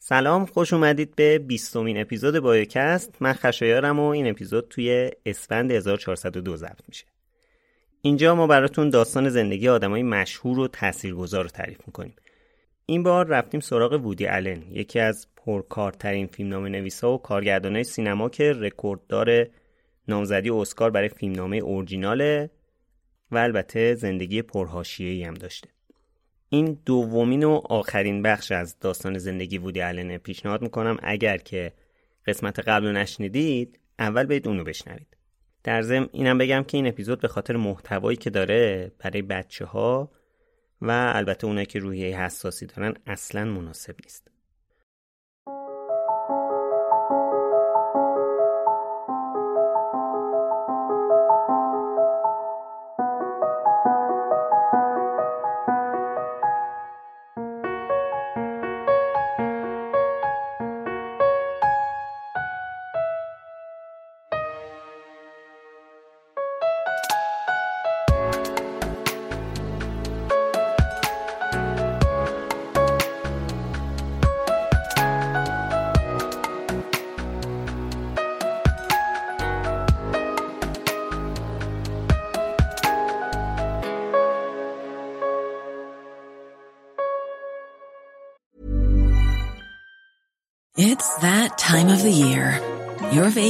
سلام خوش اومدید به بیستمین اپیزود بایوکست من خشایارم و این اپیزود توی اسفند 1402 ضبط میشه. اینجا ما براتون داستان زندگی آدمای مشهور و تاثیرگذار رو تعریف می‌کنیم. این بار رفتیم سراغ وودی آلن یکی از پرکارترین فیلمنامه نویسا و کارگردانای سینما که رکورددار نامزدی اسکار برای فیلمنامه اورجیناله و البته زندگی پرهاشیه‌ای هم داشته. این دومین و آخرین بخش از داستان زندگی وودی آلن پیشنهاد می‌کنم. اگر که قسمت قبل رو نشنیدید اول برید اونو بشنوید. در ضمن اینم بگم که این اپیزود به خاطر محتوایی که داره برای بچه ها و البته اونایی که روحیه حساسی دارن اصلا مناسب نیست.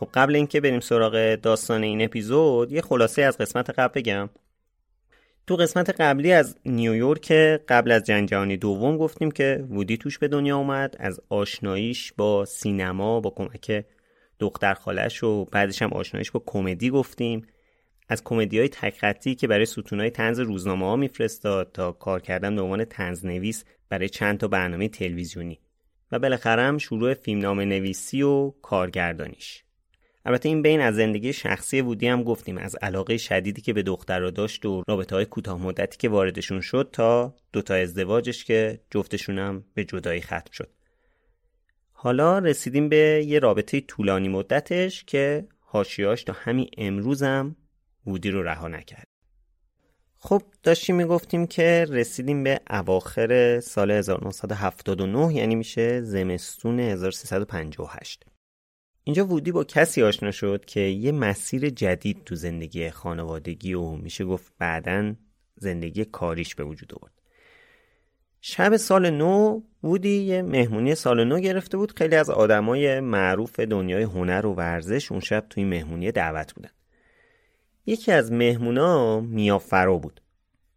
خب قبل اینکه بریم سراغ داستان این اپیزود یه خلاصه از قسمت قبل بگم. تو قسمت قبلی از نیویورک قبل از جنگ جهانی دوم گفتیم که وودی توش به دنیا اومد از آشناییش با سینما با کمک دختر خالش و بعدش هم آشناییش با کمدی گفتیم. از کمدی های تک که برای ستون های تنز روزنامه ها میفرستاد تا کار کردن به عنوان تنز نویس برای چند تا برنامه تلویزیونی. و بالاخره هم شروع فیلمنامه نویسی و کارگردانیش. البته این بین از زندگی شخصی وودی هم گفتیم از علاقه شدیدی که به دختر را داشت و رابطه های کوتاه مدتی که واردشون شد تا دوتا ازدواجش که جفتشون هم به جدایی ختم شد. حالا رسیدیم به یه رابطه طولانی مدتش که هاشیاش تا همین امروزم وودی رو رها نکرد. خب داشتیم می‌گفتیم که رسیدیم به اواخر سال 1979 یعنی میشه زمستون 1358 اینجا وودی با کسی آشنا شد که یه مسیر جدید تو زندگی خانوادگی و میشه گفت بعدا زندگی کاریش به وجود آورد. شب سال نو وودی یه مهمونی سال نو گرفته بود. خیلی از آدمای معروف دنیای هنر و ورزش اون شب توی مهمونی دعوت بودن. یکی از مهمونا میا فرو بود.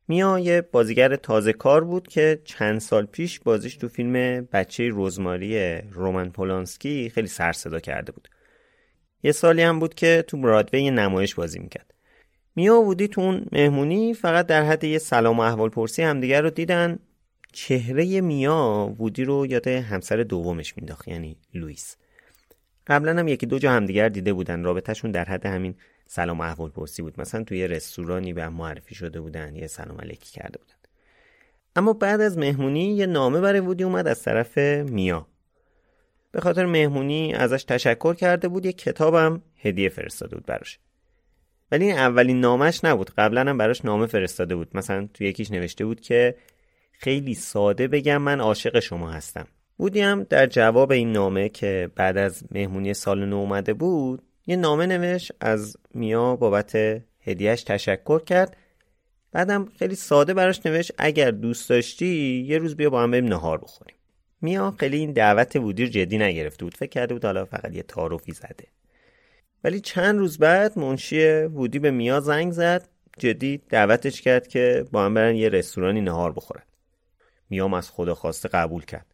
میا یه بازیگر تازه کار بود که چند سال پیش بازیش تو فیلم بچه روزماری رومن پولانسکی خیلی سر صدا کرده بود. یه سالی هم بود که تو برادوی نمایش بازی می‌کرد. میا و تو اون مهمونی فقط در حد یه سلام و احوال پرسی همدیگر رو دیدن چهره میا وودی رو یاد همسر دومش مینداخت یعنی لوئیس. قبلا هم یکی دو جا همدیگر دیده بودن رابطهشون در حد همین سلام احوال پرسی بود. مثلا توی رستورانی به معرفی شده بودن یه سلام علیکی کرده بودن. اما بعد از مهمونی یه نامه برای وودی اومد از طرف میا. به خاطر مهمونی ازش تشکر کرده بود یه کتابم هدیه فرستاده بود براش. ولی این اولین نامش نبود. قبلا هم براش نامه فرستاده بود. مثلا تو یکیش نوشته بود که خیلی ساده بگم من عاشق شما هستم. بودی هم در جواب این نامه که بعد از مهمونی سال نو اومده بود یه نامه نوشت از میا بابت هدیهش تشکر کرد. بعدم خیلی ساده براش نوشت اگر دوست داشتی یه روز بیا با هم بریم نهار بخوریم. میا خیلی این دعوت وودی رو جدی نگرفته بود. فکر کرده بود حالا فقط یه تعارفی زده. ولی چند روز بعد منشی وودی به میا زنگ زد. جدی دعوتش کرد که با هم برن یه رستورانی نهار بخورن. میام از خدا خواسته قبول کرد.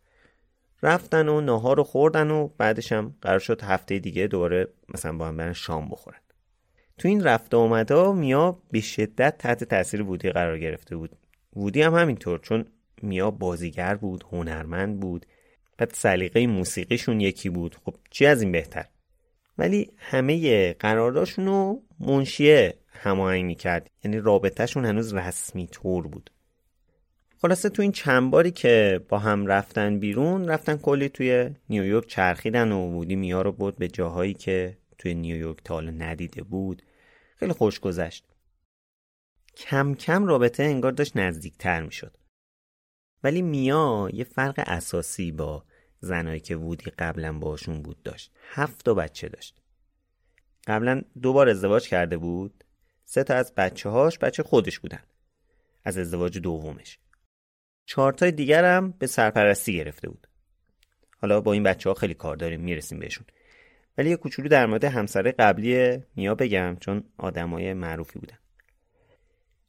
رفتن و نهار رو خوردن و بعدش هم قرار شد هفته دیگه دوباره مثلا با هم برن شام بخورن. تو این رفته آمده میا به شدت تحت تاثیر وودی قرار گرفته بود. وودی هم همینطور چون میا بازیگر بود هنرمند بود. بعد سلیقه موسیقیشون یکی بود. خب چی از این بهتر؟ ولی همه قرارداشون رو منشیه هماهنگ می‌کرد. یعنی رابطهشون هنوز رسمی طور بود. خلاصه تو این چند باری که با هم رفتن بیرون رفتن کلی توی نیویورک چرخیدن و وودی میا رو بود به جاهایی که توی نیویورک تا حالا ندیده بود. خیلی خوش گذشت. کم کم رابطه انگار داشت نزدیکتر می‌شد. ولی میا یه فرق اساسی با زنایی که وودی قبلا باشون بود داشت. هفت تا بچه داشت. قبلا دو بار ازدواج کرده بود. سه تا از بچه هاش بچه خودش بودن. از ازدواج دومش. چهارتای دیگر هم به سرپرستی گرفته بود. حالا با این بچه ها خیلی کار داریم می‌رسیم بهشون. ولی یه کوچولو در مورد همسر قبلی میا بگم چون آدمای معروفی بودن.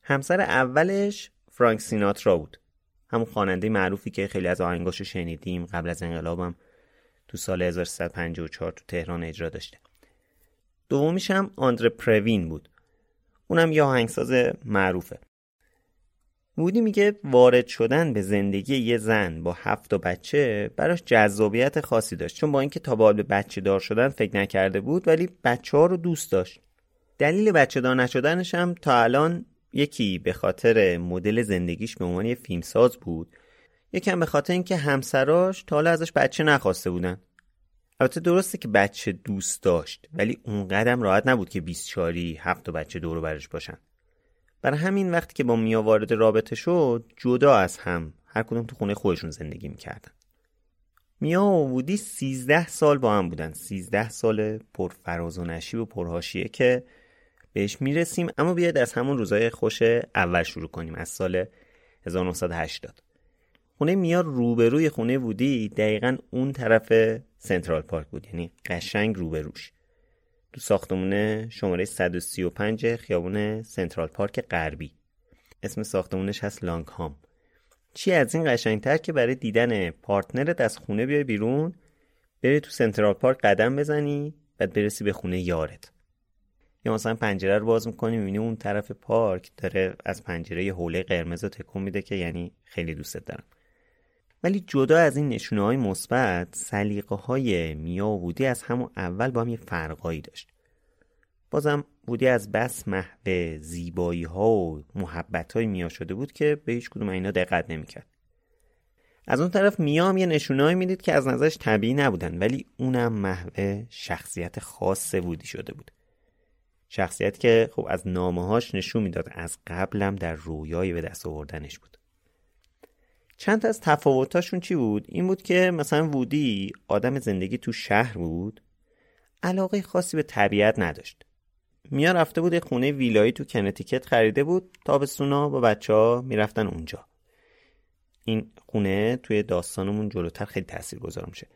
همسر اولش فرانک سیناترا بود. همون خواننده معروفی که خیلی از آهنگاشو شنیدیم قبل از انقلابم تو سال 1354 تو تهران اجرا داشته. دومیش هم آندره پروین بود. اونم یه آهنگساز معروفه. وودی میگه وارد شدن به زندگی یه زن با هفت و بچه براش جذابیت خاصی داشت. چون با اینکه تا به بچه دار شدن فکر نکرده بود ولی بچه ها رو دوست داشت. دلیل بچه دار نشدنش هم تا الان یکی به خاطر مدل زندگیش به عنوان یه فیلمساز بود. یکم به خاطر اینکه همسراش تا حالا ازش بچه نخواسته بودن. البته درسته که بچه دوست داشت ولی اون قدم راحت نبود که 24 هفت و بچه دورو برش باشن. برای همین وقتی که با میا وارد رابطه شد جدا از هم هر کدوم تو خونه خودشون زندگی می‌کردن. میا و وودی 13 سال با هم بودن. 13 سال پر فراز و نشیب و پرهاشیه که بهش می‌رسیم. اما بیاید از همون روزای خوش اول شروع کنیم از سال 1980 خونه میا روبروی خونه وودی دقیقا اون طرف سنترال پارک بود یعنی قشنگ روبروش. تو ساختمون شماره 135 خیابون سنترال پارک غربی. اسم ساختمونش هست لانگ هام چی از این قشنگتر که برای دیدن پارتنرت از خونه بیای بیرون بری تو سنترال پارک قدم بزنی بعد برسی به خونه یارت. یا مثلا پنجره رو باز می‌کنی می‌بینی اون طرف پارک داره از پنجره یه حوله قرمز رو تکون میده که یعنی خیلی دوستت دارم. ولی جدا از این نشونه های مثبت سلیقه های میا و وودی از همون اول با هم یه فرقایی داشت. بازم وودی از بس محو زیبایی ها و محبت های میا شده بود که به هیچ کدوم اینا دقت نمی‌کرد. از اون طرف میا هم یه نشونهایی می‌دید که از نظرش طبیعی نبودن ولی اونم محو شخصیت خاص وودی شده بود. شخصیت که خب از نامه هاش نشون می‌داد از قبلم در رویایی به دست آوردنش بود. چند از تفاوتاشون چی بود؟ این بود که مثلا وودی آدم زندگی تو شهر بود علاقه خاصی به طبیعت نداشت. میا رفته بود خونه ویلایی تو کنتیکت خریده بود تابستونا با بچه ها می‌رفتن اونجا. این خونه توی داستانمون جلوتر خیلی تاثیر گذار میشه.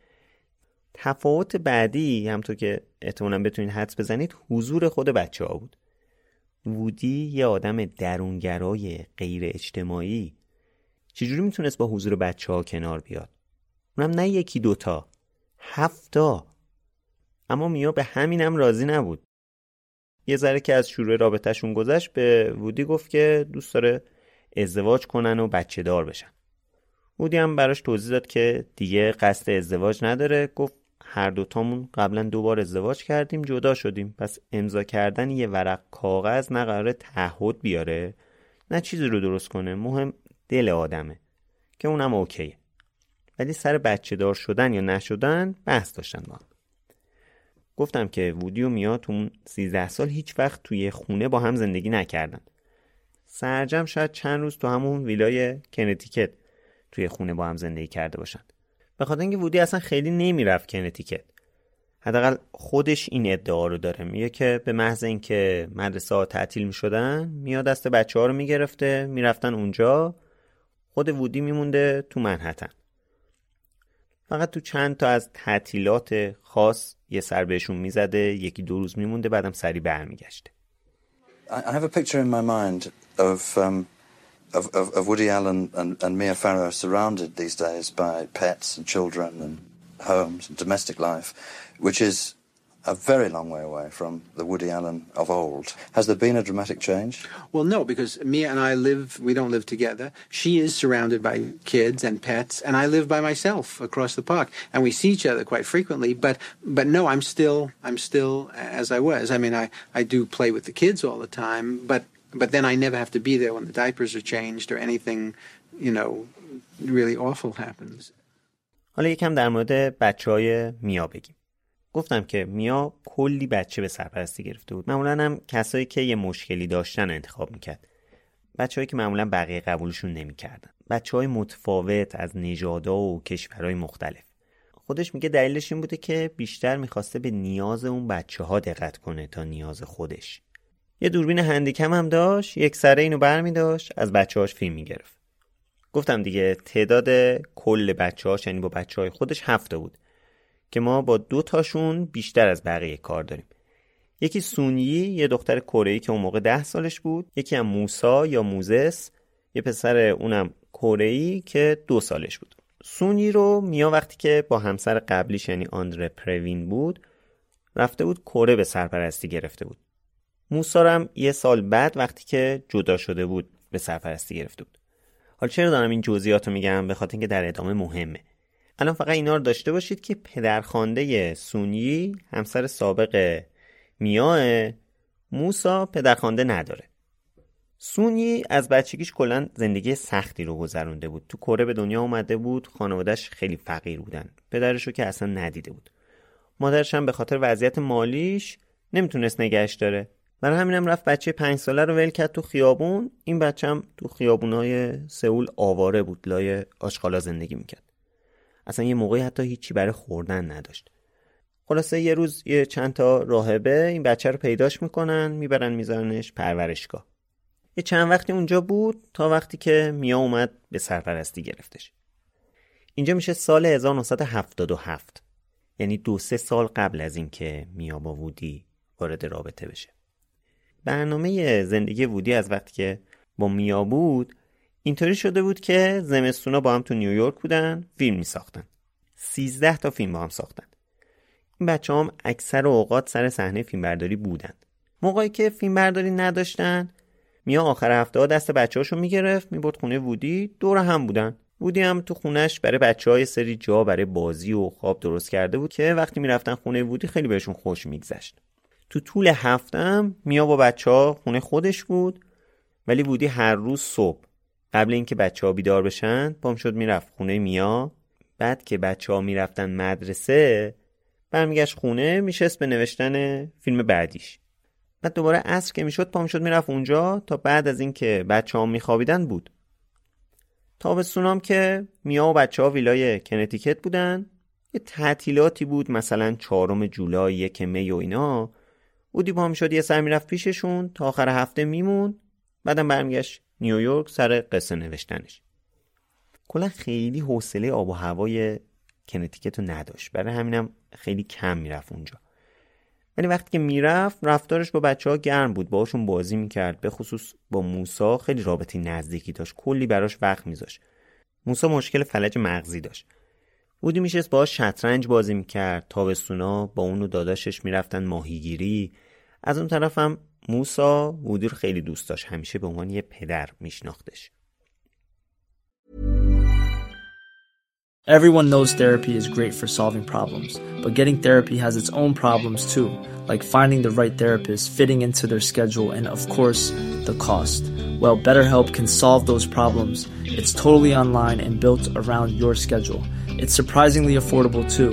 تفاوت بعدی همطور که احتمالا بتونید حدس بزنید حضور خود بچه ها بود. وودی یه آدم درونگرای غیر اجتماعی چجوری می‌تونست با حضور بچه ها کنار بیاد؟ اونم نه یکی دوتا هفتا اما میا به همینم راضی نبود. یه ذره که از شروع رابطهشون گذشت به وودی گفت که دوست داره ازدواج کنن و بچه دار بشن. وودی هم براش توضیح داد که دیگه قصد ازدواج نداره. گفت هر دوتامون قبلا دو بار ازدواج کردیم جدا شدیم. پس امضا کردن یه ورق کاغذ نه قرار تعهد بیاره. نه چیزی رو درست کنه. مهم دل آدمه. که اونم اوکیه. ولی سر بچه دار شدن یا نشدن بحث داشتن با هم. گفتم که وودی و میا تو اون 13 سال هیچ وقت توی خونه با هم زندگی نکردن. سرجم شاید چند روز تو همون ویلای کنتیکت توی خونه با هم زندگی کرده باشن. به خاطر اینکه وودی اصلا خیلی نمی‌رفت کنتیکت. حداقل خودش این ادعا رو داره. میگه که به محض اینکه مدرسه ها تعطیل می‌شدن میاد دست بچه ها رو می‌گرفته می‌رفتن اونجا. خود وودی میمونده تو منحتن فقط تو چند تا از تعطیلات خاص یه سر بهشون می‌زده یکی دو روز میمونده بعدم سری برمیگشته I have a picture in my mind of, um, of, of, of Woody Allen and, and Mia Farrow surrounded these days by pets and children and homes and domestic life, which is a very long way away from the Woody Allen of old. Has there been a dramatic change? Well, no, because Mia and I live, we don't live together. She is surrounded by kids and pets, and I live by myself across the park. And we see each other quite frequently, but, but no, I'm still, I'm still as I was. I mean, I, I do play with the kids all the time, but, but then I never have to be there when the diapers are changed or anything, you know, really awful happens. حالا یکم در مورد بچه های میا بگیم. گفتم که میا کلی بچه به سرپرستی گرفته بود. معمولا هم کسایی که یه مشکلی داشتن انتخاب می‌کرد. بچههایی که معمولا بقیه قبولشون نمی‌کردن. بچه های متفاوت از نژادها و کشورهای مختلف. خودش میگه دلیلش این بوده که بیشتر می‌خواسته به نیاز اون بچه ها دقت کنه تا نیاز خودش. یه دوربین هندیکم هم داشت یک سره اینو برمی داشت از بچه هاش فیلم می‌گرفت. گفتم دیگه تعداد کل بچه هاش یعنی با بچه های خودش هفته بود. که ما با دو تاشون بیشتر از بقیه کار داریم. یکی سونیی یه دختر کره که اون موقع ده سالش بود. یکی هم موسا یا موزس. یه پسر اونم کره که دو سالش بود. سونی رو میا وقتی که با همسر قبلیش یعنی آندره پروین بود رفته بود کره به سرپرستی گرفته بود. موسا هم یه سال بعد وقتی که جدا شده بود به سرپرستی گرفته بود. حالا چرا دارم این جزئیات رو میگم؟ به خاطر اینکه در ادامه مهمه. الان فقط اینا رو داشته باشید که پدرخوانده سونی همسر سابق میاه موسا پدرخوانده نداره. سونی از بچگیش کلا زندگی سختی رو گذرونده بود. تو کره به دنیا اومده بود خانوادهش خیلی فقیر بودن. پدرش رو که اصلا ندیده بود. مادرش هم به خاطر وضعیت مالیش نمی‌تونست نگهش داره. برای همینم رفت بچه پنج ساله رو ول کرد تو خیابون. این بچه هم تو خیابونای سئول آواره بود لای آشغالا زندگی می‌کرد. اصلا یه موقعی حتی هیچی برای خوردن نداشت. خلاصه یه روز یه چند تا راهبه این بچه رو پیداش می‌کنن می‌برن میذارنش پرورشگاه. یه چند وقتی اونجا بود تا وقتی که میا اومد به سرپرستی گرفتش. اینجا میشه سال 1977 یعنی دو سه سال قبل از اینکه میا با وودی وارد رابطه بشه. برنامه زندگی وودی از وقتی که با میا بود اینطوری شده بود که زمستونا با هم تو نیویورک بودن فیلم می ساختن 13 تا فیلم با هم ساختن. این بچه هم اکثر اوقات سر صحنه فیلمبرداری بودن. موقعی که فیلمبرداری نداشتن میا آخر هفته ها دست بچه هاشو می‌گرفت می‌برد خونه وودی دور هم بودن. وودی هم تو خونش برای بچه های سری جا برای بازی و خواب درست کرده بود که وقتی می‌رفتن خونه وودی خیلی بهشون خوش میگذشت. تو طول هفتم میا با بچه ها خونه خودش بود ولی وودی هر روز صبح قبل اینکه بچه ها بیدار بشن پام شد می‌رفت خونه میا. بعد که بچه ها می‌رفتن مدرسه برمیگشت خونه میشست به نوشتن فیلم بعدیش. بعد دوباره عصر که می‌شد پام شد می‌رفت اونجا تا بعد از اینکه بچه ها میخوابیدن بود. تابستونام که میا و بچه ها ویلای کنتیکت بودن یه تعطیلاتی بود مثلا چهارم جولای یک می و اینا. بودی پام شد یه سر می‌رفت پیششون تا آخر هفته میمون بعدم برمیگشت نیویورک سر قصه نوشتنش. کلا خیلی حوصله آب و هوای کنتیکت رو نداشت. برای همینم خیلی کم می‌رفت اونجا. ولی وقتی که می‌رفت رفتارش با بچه ها گرم بود. باشون بازی می‌کرد. به خصوص با موسا خیلی رابطی نزدیکی داشت. کلی براش وقت میذاشت. موسا مشکل فلج مغزی داشت. بودی میشست باهاش شطرنج بازی می‌کرد. تابستونا با اون و داداشش می‌رفتن ماهیگیری. از اون طرفم موسا وودی رو خیلی دوست داشت همیشه به عنوان یه پدر میشناختش Everyone knows therapy is great for solving problems, but getting therapy has its own problems too, like finding the right therapist, fitting into their schedule, and of course, the cost. Well, BetterHelp can solve those problems. It's totally online and built around your schedule. It's surprisingly affordable too.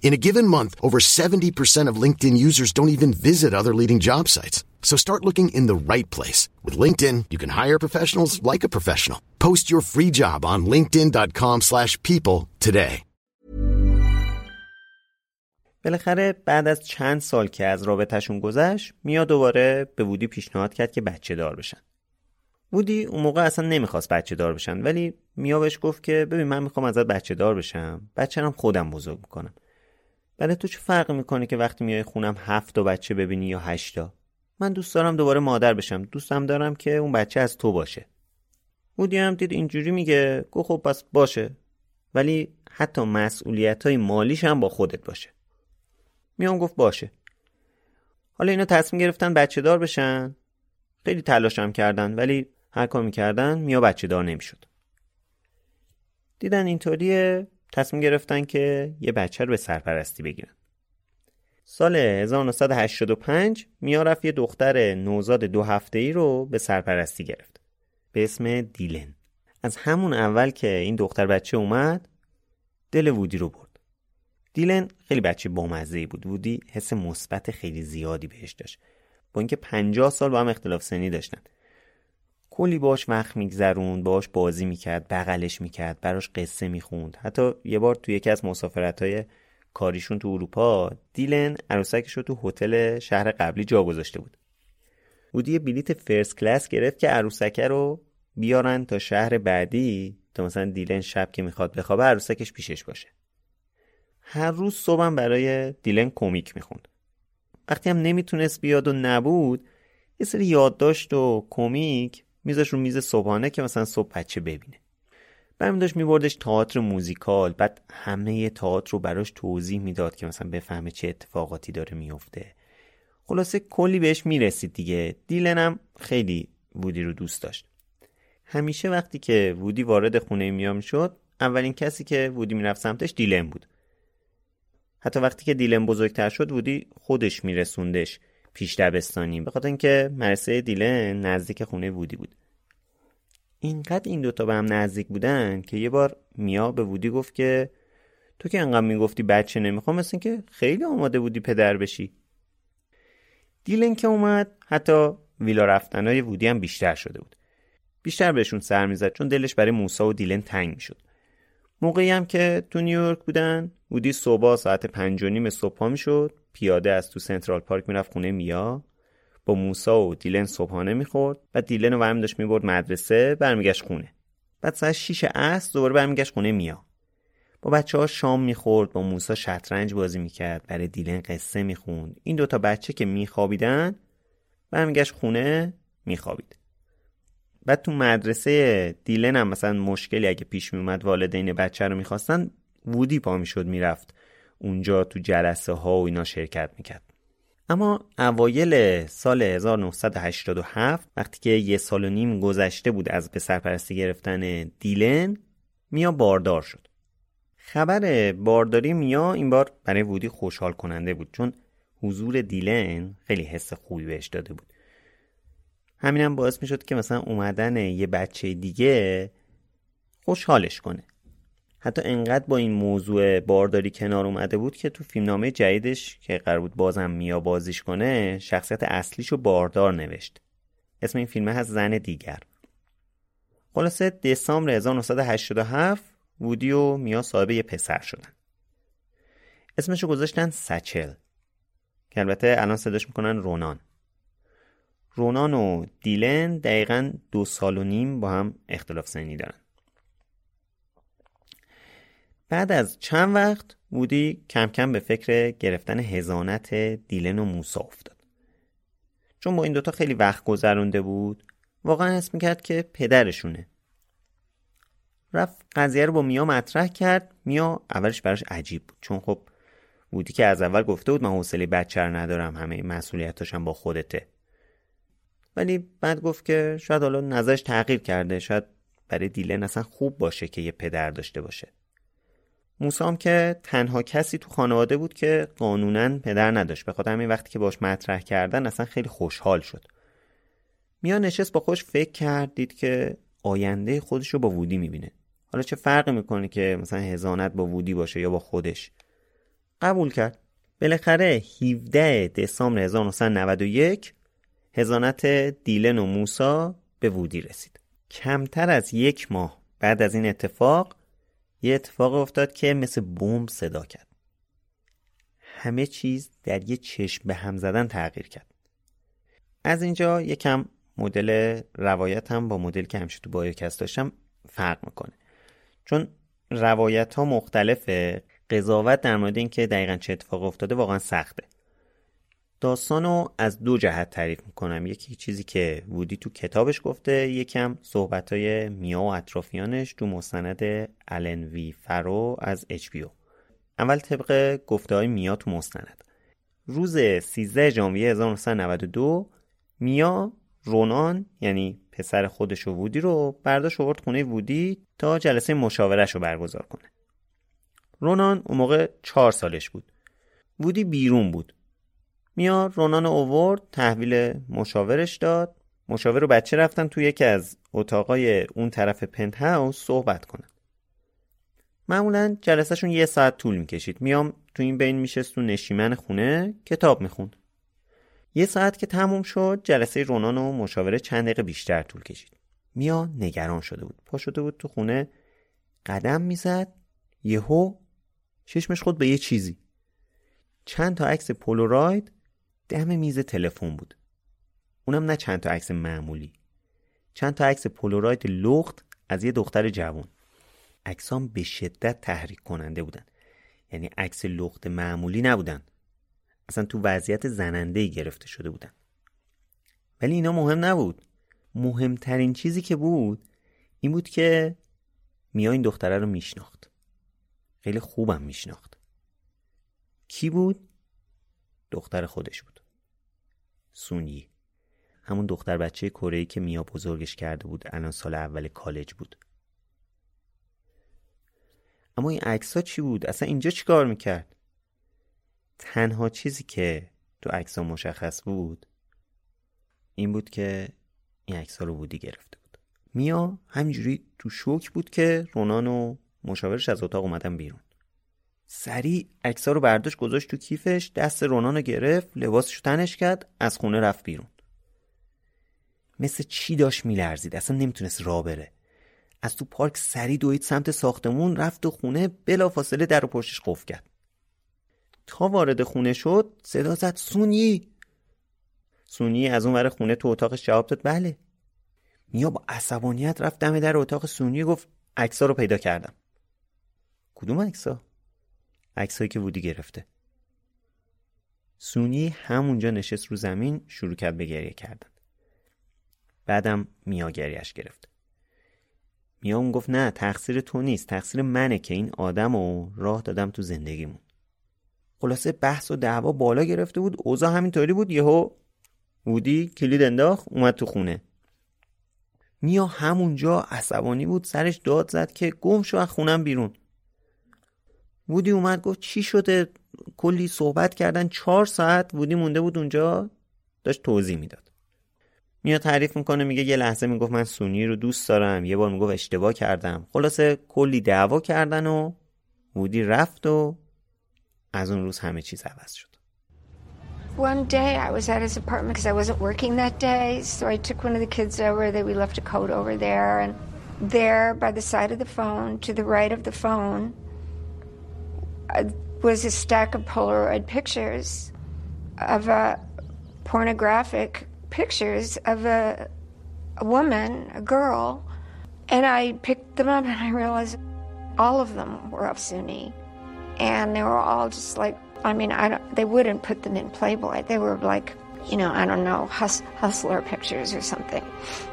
In a given month, over 70% of LinkedIn users don't even visit other leading job sites. So start looking in the right place. With LinkedIn, you can hire professionals like a professional. Post your free job on linkedin.com slash people today. بالاخره بعد از چند سال که از رابطهشون گذشت میا دوباره به وودی پیشنهاد کرد که بچه دار بشن وودی اون موقع اصلا نمی‌خواست بچه دار بشن ولی میا بهش گفت که ببین من می‌خوام ازت بچه دار بشم بچه خودم بزرگ می‌کنم برای تو چه فرق می‌کنه که وقتی میای خونم هفت تا بچه ببینی یا هشتا من دوست دارم دوباره مادر بشم. دوستم دارم که اون بچه از تو باشه. وودی هم دید اینجوری میگه. گفت خب پس باشه. ولی حتی مسئولیت های مالیش هم با خودت باشه. میام گفت باشه. حالا اینا تصمیم گرفتن بچه دار بشن. خیلی تلاشم کردن ولی هر کار می‌کردن میا بچه دار نمی‌شد. دیدن اینطوریه. تصمیم گرفتن که یه بچه رو به سرپرستی بگیرن. سال 1985 میا رفت یه دختر نوزاد دو هفته ای رو به سرپرستی گرفت. به اسم دیلن. از همون اول که این دختر بچه اومد دل وودی رو برد. دیلن خیلی بچه بامزه بود. وودی حس مثبت خیلی زیادی بهش داشت. با اینکه 50 سال با هم اختلاف سنی داشتن. کلی باش وقت میگذرون باش بازی می‌کرد بغلش می‌کرد براش قصه می‌خوند. حتی یه بار تو یکی از مسافرت های کاریشون تو اروپا دیلن عروسکش رو تو هتل شهر قبلی جا گذاشته بود. بودی یه بلیت فرست کلاس گرفت که عروسکه رو بیارن تا شهر بعدی تا مثلا دیلن شب که می‌خواد بخوابه عروسکش پیشش باشه. هر روز صبحم برای دیلن کمیک می‌خوند. وقتی هم نمی‌تونست بیاد و نبود یه سری یادداشت و کمیک میذاش رو میز صبحانه که مثلا صبح بچه ببینه. بعد داشت میبردش تئاتر موزیکال. بعد همه تئاتر رو براش توضیح می‌داد که مثلا بفهمه چه اتفاقاتی داره میفته خلاصه کلی بهش می‌رسید دیگه. دیلنم خیلی وودی رو دوست داشت. همیشه وقتی که وودی وارد خونه میام شد اولین کسی که وودی می‌رفت سمتش دیلن بود. حتی وقتی که دیلن بزرگتر شد وودی خودش میرسوندش. پیش دبستانی به خاطر اینکه مرسه دیلن نزدیک خونه وودی بود. اینقدر این دوتا به هم نزدیک بودن که یه بار میا به وودی گفت که تو که انقدر می‌گفتی بچه نمی‌خوام مثل که خیلی آماده بودی پدر بشی. دیلن که اومد حتی ویلا رفتنهای وودی هم بیشتر شده بود. بیشتر بهشون سر می‌زد چون دلش برای موسا و دیلن تنگ می‌شد. موقعی هم که تو نیویورک بودن وودی صبح ساعت پنج و نیم صبح می‌شد. پیاده از تو سنترال پارک می‌رفت خونه میا. با موسا و دیلن صبحانه می‌خورد. بعد دیلن رو برمی داشت می‌برد مدرسه برمیگشت خونه. بعد ساعت 6 عصر دوباره برمیگشت خونه میا. با بچه ها شام می‌خورد با موسا شطرنج بازی می‌کرد برای دیلن قصه می‌خوند. این دوتا بچه که میخوابیدن برمیگشت خونه میخوابید. بعد تو مدرسه دیلن هم مثلا مشکلی اگه پیش میومد والدین بچه رو می‌خواستن وودی پا می‌شد می‌رفت. اونجا تو جلسه ها و اینا شرکت می‌کرد. اما اوایل سال 1987 وقتی که یه سال و نیم گذشته بود از به سرپرستی گرفتن دیلن میا باردار شد. خبر بارداری میا این بار برای وودی خوشحال کننده بود چون حضور دیلن خیلی حس خوبی بهش داده بود. همینم باعث می شد که مثلا اومدن یه بچه دیگه خوشحالش کنه. حتی انقدر با این موضوع بارداری کنار اومده بود که تو فیلمنامه جدیدش که قرار بود بازم میا بازیش کنه شخصیت اصلیشو باردار نوشت. اسم این فیلمه هست زن دیگر. خلاصه دسامبر 1987 وودی و میا صاحب یه پسر شدن. اسمشو گذاشتن سچل. که البته الان صداش می‌کنن رونان. رونان و دیلن دقیقا دو سال و نیم با هم اختلاف سنی دارن. بعد از چند وقت وودی کم کم به فکر گرفتن هزانت دیلن و موسا افتاد. چون با این دوتا خیلی وقت گذرونده بود واقعا حس می‌کرد که پدرشونه. رفت قضیه رو با میا مطرح کرد. میا اولش براش عجیب بود. چون خب بودی که از اول گفته بود من حوصله بچه رو ندارم همه مسئولیتاشم با خودته. ولی بعد گفت که شاید حالا نظرش تغییر کرده. شاید برای دیلن اصلا خوب باشه که یه پدر داشته باشه. موسام که تنها کسی تو خانواده بود که قانونا پدر نداشت. به خاطر همین وقتی که باش مطرح کردن اصلا خیلی خوشحال شد. میا نشست با خوش فکر کرد دید که آینده خودش رو با وودی می‌بینه. حالا چه فرقی می‌کنه که مثلا هزانت با وودی باشه یا با خودش؟ قبول کرد. بالاخره 17 دسامبر 1991 هزانت دیلن و موسا به وودی رسید. کمتر از یک ماه بعد از این اتفاق یه اتفاق افتاد که مثل بمب صدا کرد. همه چیز در یه چشم به هم زدن تغییر کرد. از اینجا یکم مدل روایت هم با مدل که همیشه تو بایوکست داشتم فرق می‌کنه. چون روایت ها مختلفه قضاوت در مورد اینکه دقیقا چه اتفاق افتاده واقعا سخته. داستان رو از دو جهت تعریف می‌کنم. یکی چیزی که وودی تو کتابش گفته یکم صحبت های میا و اطرافیانش تو مستند الن وی فرو از HBO اول طبق گفته های میا تو مستند. روز 13 ژانویه 1992 میا رونان یعنی پسر خودش و وودی رو برداشت آورد خونه وودی تا جلسه مشاورش رو برگزار کنه. رونان اون موقع چهار سالش بود. وودی بیرون بود. میا رونان اوورد تحویل مشاورش داد. مشاور و بچه رفتن توی یکی از اتاقای اون طرف پنت هاوس صحبت کنن. معمولا جلسهشون یه ساعت طول می‌کشید. میام تو این بین میشست تو نشیمن خونه کتاب می‌خوند. یه ساعت که تموم شد جلسه رونان و مشاوره چند دقیقه بیشتر طول کشید. میا نگران شده بود. پا شده بود تو خونه قدم می‌زد یهو چشمش خود به یه چیزی. چند تا عکس پولوراید دم میز تلفن بود. اونم نه چند تا عکس معمولی. چند تا عکس پولوراید لخت از یه دختر جوان. عکسام به شدت تحریک کننده بودن. یعنی عکس لخت معمولی نبودن. اصلا تو وضعیت زننده گرفته شده بودن. ولی اینا مهم نبود. مهمترین چیزی که بود این بود که میا این دختره رو میشناخت. خیلی خوبم میشناخت. کی بود؟ دختر خودش بود. سونی همون دختر بچه کره که میا بزرگش کرده بود الان سال اول کالج بود. اما این عکس ها چی بود؟ اصلا اینجا چیکار می‌کرد؟ تنها چیزی که تو عکس ها مشخص بود این بود که این عکس ها رو بودی گرفته بود. میا همینجوری تو شوک بود که رونان و مشاورش از اتاق اومدن بیرون. سریع عکس رو برداشت گذاشت تو کیفش دست رونان رو گرفت لباسش تنش کرد از خونه رفت بیرون. مثل چی داشت میلرزید؟ اصلا نمی‌تونست راه بره. از تو پارک سری دوید سمت ساختمون رفت و خونه بلافاصله در و پشتش قفل کرد. تا وارد خونه شد صدا زد سونی! سونی از اون ور خونه تو اتاقش جواب داد بله. میا با عصبانیت رفت دم در اتاق سونی گفت عکسا رو پیدا کردم. کدوم عکسا عکسایی که وودی گرفته. سونی همونجا نشست رو زمین شروع کرد به گریه کردن. بعدم میا گریهش گرفت. میا اون گفت نه تقصیر تو نیست تقصیر منه که این آدم رو راه دادم تو زندگیمون. خلاصه بحث و دعوا بالا گرفته بود اوضاع همینطوری بود یهو وودی کلید انداخت اومد تو خونه. میا همونجا عصبانی بود سرش داد زد که گم شو از خونم بیرون. وودی اومد گفت چی شده؟ کلی صحبت کردن. چهار ساعت وودی مونده بود اونجا داشت توضیح می‌داد. میاد تعریف می‌کنه میگه یه لحظه می‌گفت من سونی رو دوست دارم. یه بار می‌گفت اشتباه کردم. خلاصه کلی دعوا کردن و وودی رفت و از اون روز همه چیز عوض شد. One day I was at his apartment because I wasn't working that day, so I took one of the kids over. That we left a coat over there, and there by the side of the phone, to the right of the phone, Uh, was a stack of Polaroid pictures of a pornographic pictures of a, a woman, a girl, and I picked them up and I realized all of them were of Sunni, and they were all just like I mean I don't, they wouldn't put them in Playboy. They were like you know I don't know hus- hustler pictures or something,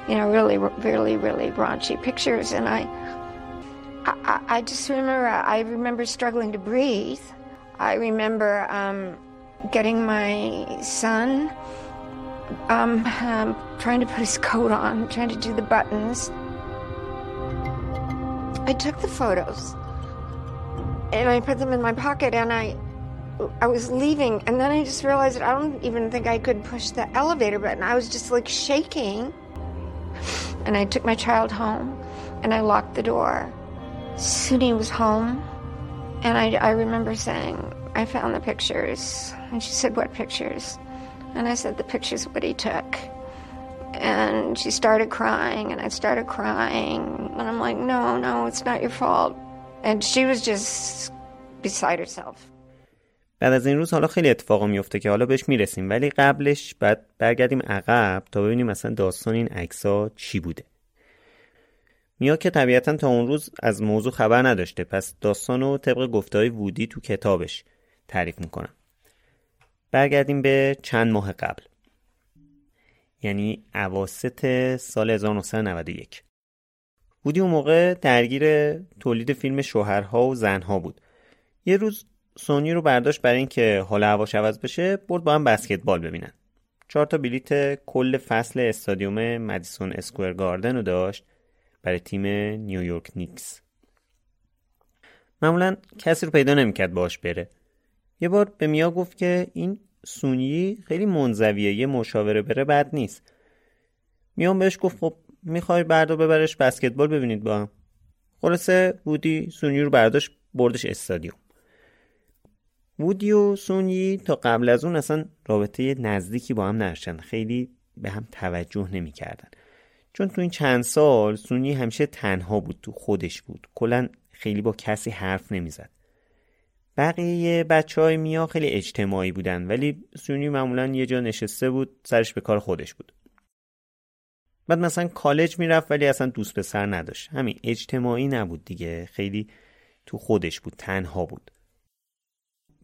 you know really really really raunchy pictures, and I I, I just remember, I remember struggling to breathe. I remember um, getting my son, um, um, trying to put his coat on, trying to do the buttons. I took the photos and I put them in my pocket and I I was leaving and then I just realized I don't even think I could push the elevator button. I was just like shaking. And I took my child home and I locked the door. Suni was home and I, I remember saying, I found the pictures. And she said, What pictures? And I said, The pictures Woody took. And she started crying, and I started crying. And I'm like, No, no, it's not your fault. And she was just beside herself. بعد از این روز حالا خیلی اتفاق میفته که حالا بهش می‌رسیم ولی قبلش بعد برگردیم عقب تا ببینیم مثلا داستان این عکس‌ها چی بوده میا که طبیعتا تا اون روز از موضوع خبر نداشته. پس داستان رو طبق گفته وودی تو کتابش تعریف می‌کنم. برگردیم به چند ماه قبل. یعنی عواست سال 1991 وودی اون موقع درگیر تولید فیلم شوهرها و زنها بود. یه روز سونی رو برداشت برای اینکه حال هواش عوض بشه برد با هم بسکتبال ببینن. چهار تا بلیت کل فصل استادیوم مدیسون اسکوئر گاردن رو داشت. برای تیم نیویورک نیکس معمولا کسی رو پیدا نمی‌کرد باش بره. یه بار به میا گفت که این سونی خیلی منزویه یه مشاوره بره بد نیست. میام بهش گفت خب می‌خوای بردا ببرش بسکتبال ببینید با هم. خلاصه وودی سونی رو برداشت بردش استادیوم. وودی و سونی تا قبل از اون اصلا رابطه نزدیکی با هم نداشتن. خیلی به هم توجه نمی‌کردن. چون تو این چند سال سونی همیشه تنها بود تو خودش بود. کلا خیلی با کسی حرف نمی‌زد. بقیه بچه های میا خیلی اجتماعی بودن ولی سونی معمولا یه جا نشسته بود سرش به کار خودش بود. بعد مثلا کالج می‌رفت ولی اصلا دوست پسر نداشت. همین اجتماعی نبود دیگه خیلی تو خودش بود تنها بود.